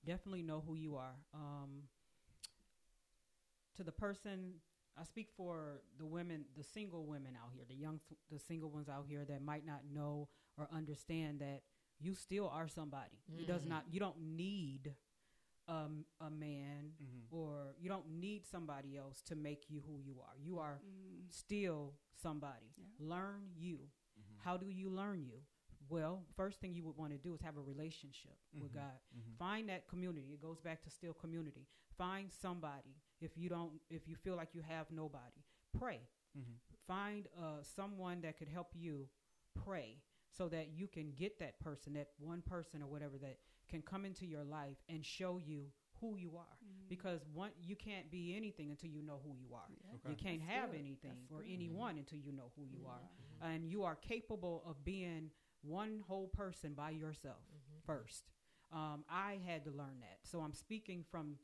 Definitely know who you are. Um, to the person, I speak for the women, the single women out here, the young, the single ones out here that might not know or understand that you still are somebody. It does Mhm. not. You don't need um, a man Mm-hmm. or you don't need somebody else to make you who you are. You are Mm. still somebody. Yeah. Learn you. Mm-hmm. How do you learn you? Well, first thing you would want to do is have a relationship with Mhm. God. Mm-hmm. Find that community. It goes back to still community. Find somebody. If you don't, if you feel like you have nobody, pray. Mm-hmm. Find uh, someone that could help you pray, so that you can get that person, that one person or whatever that can come into your life and show you who you are. Mm. Because one, you can't be anything until you know who you are. Yeah. Okay. You can't That's have good. anything That's or good. anyone until you know who you are. Yeah. and you are capable of being one whole person by yourself first. Um, I had to learn that, so I'm speaking from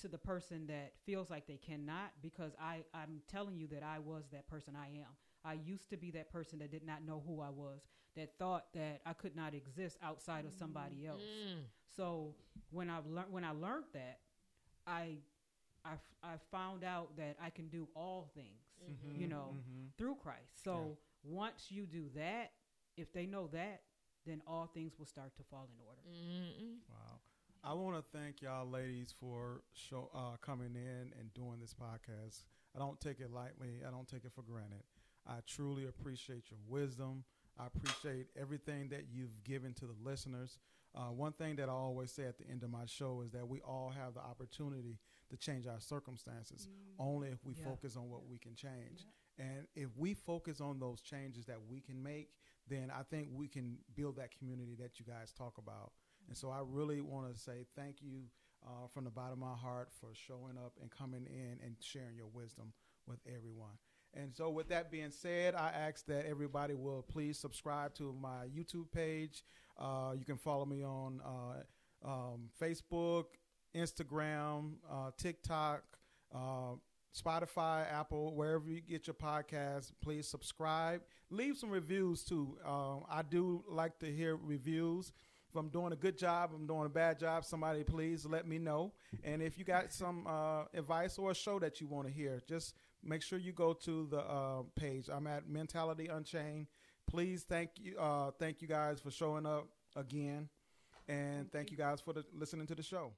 to the person that feels like they cannot because I I'm telling you that I was that person I am. I used to be that person that did not know who I was, that thought that I could not exist outside of somebody else. Mm. So when I learned when I learned that, I, I, I found out that I can do all things, Mm-hmm. you know, through Christ. So once you do that, if they know that, then all things will start to fall in order. Mm-mm. Wow. I want to thank y'all ladies for show, uh, coming in and doing this podcast. I don't take it lightly. I don't take it for granted. I truly appreciate your wisdom. I appreciate everything that you've given to the listeners. Uh, one thing that I always say at the end of my show is that we all have the opportunity to change our circumstances only if we Yeah. focus on what we can change. And if we focus on those changes that we can make, then I think we can build that community that you guys talk about. And so I really want to say thank you uh, from the bottom of my heart for showing up and coming in and sharing your wisdom with everyone. And so, with that being said, I ask that everybody will please subscribe to my YouTube page. Uh, you can follow me on uh, um, Facebook, Instagram, uh, TikTok, uh, Spotify, Apple, wherever you get your podcast. Please subscribe. Leave some reviews too. Um, I do like to hear reviews. If I'm doing a good job, I'm doing a bad job, somebody please let me know. And if you got some uh, advice or a show that you want to hear, just make sure you go to the uh, page. I'm at Mentality Unchained. Please thank you, uh, thank you guys for showing up again, and thank you guys for the, listening to the show.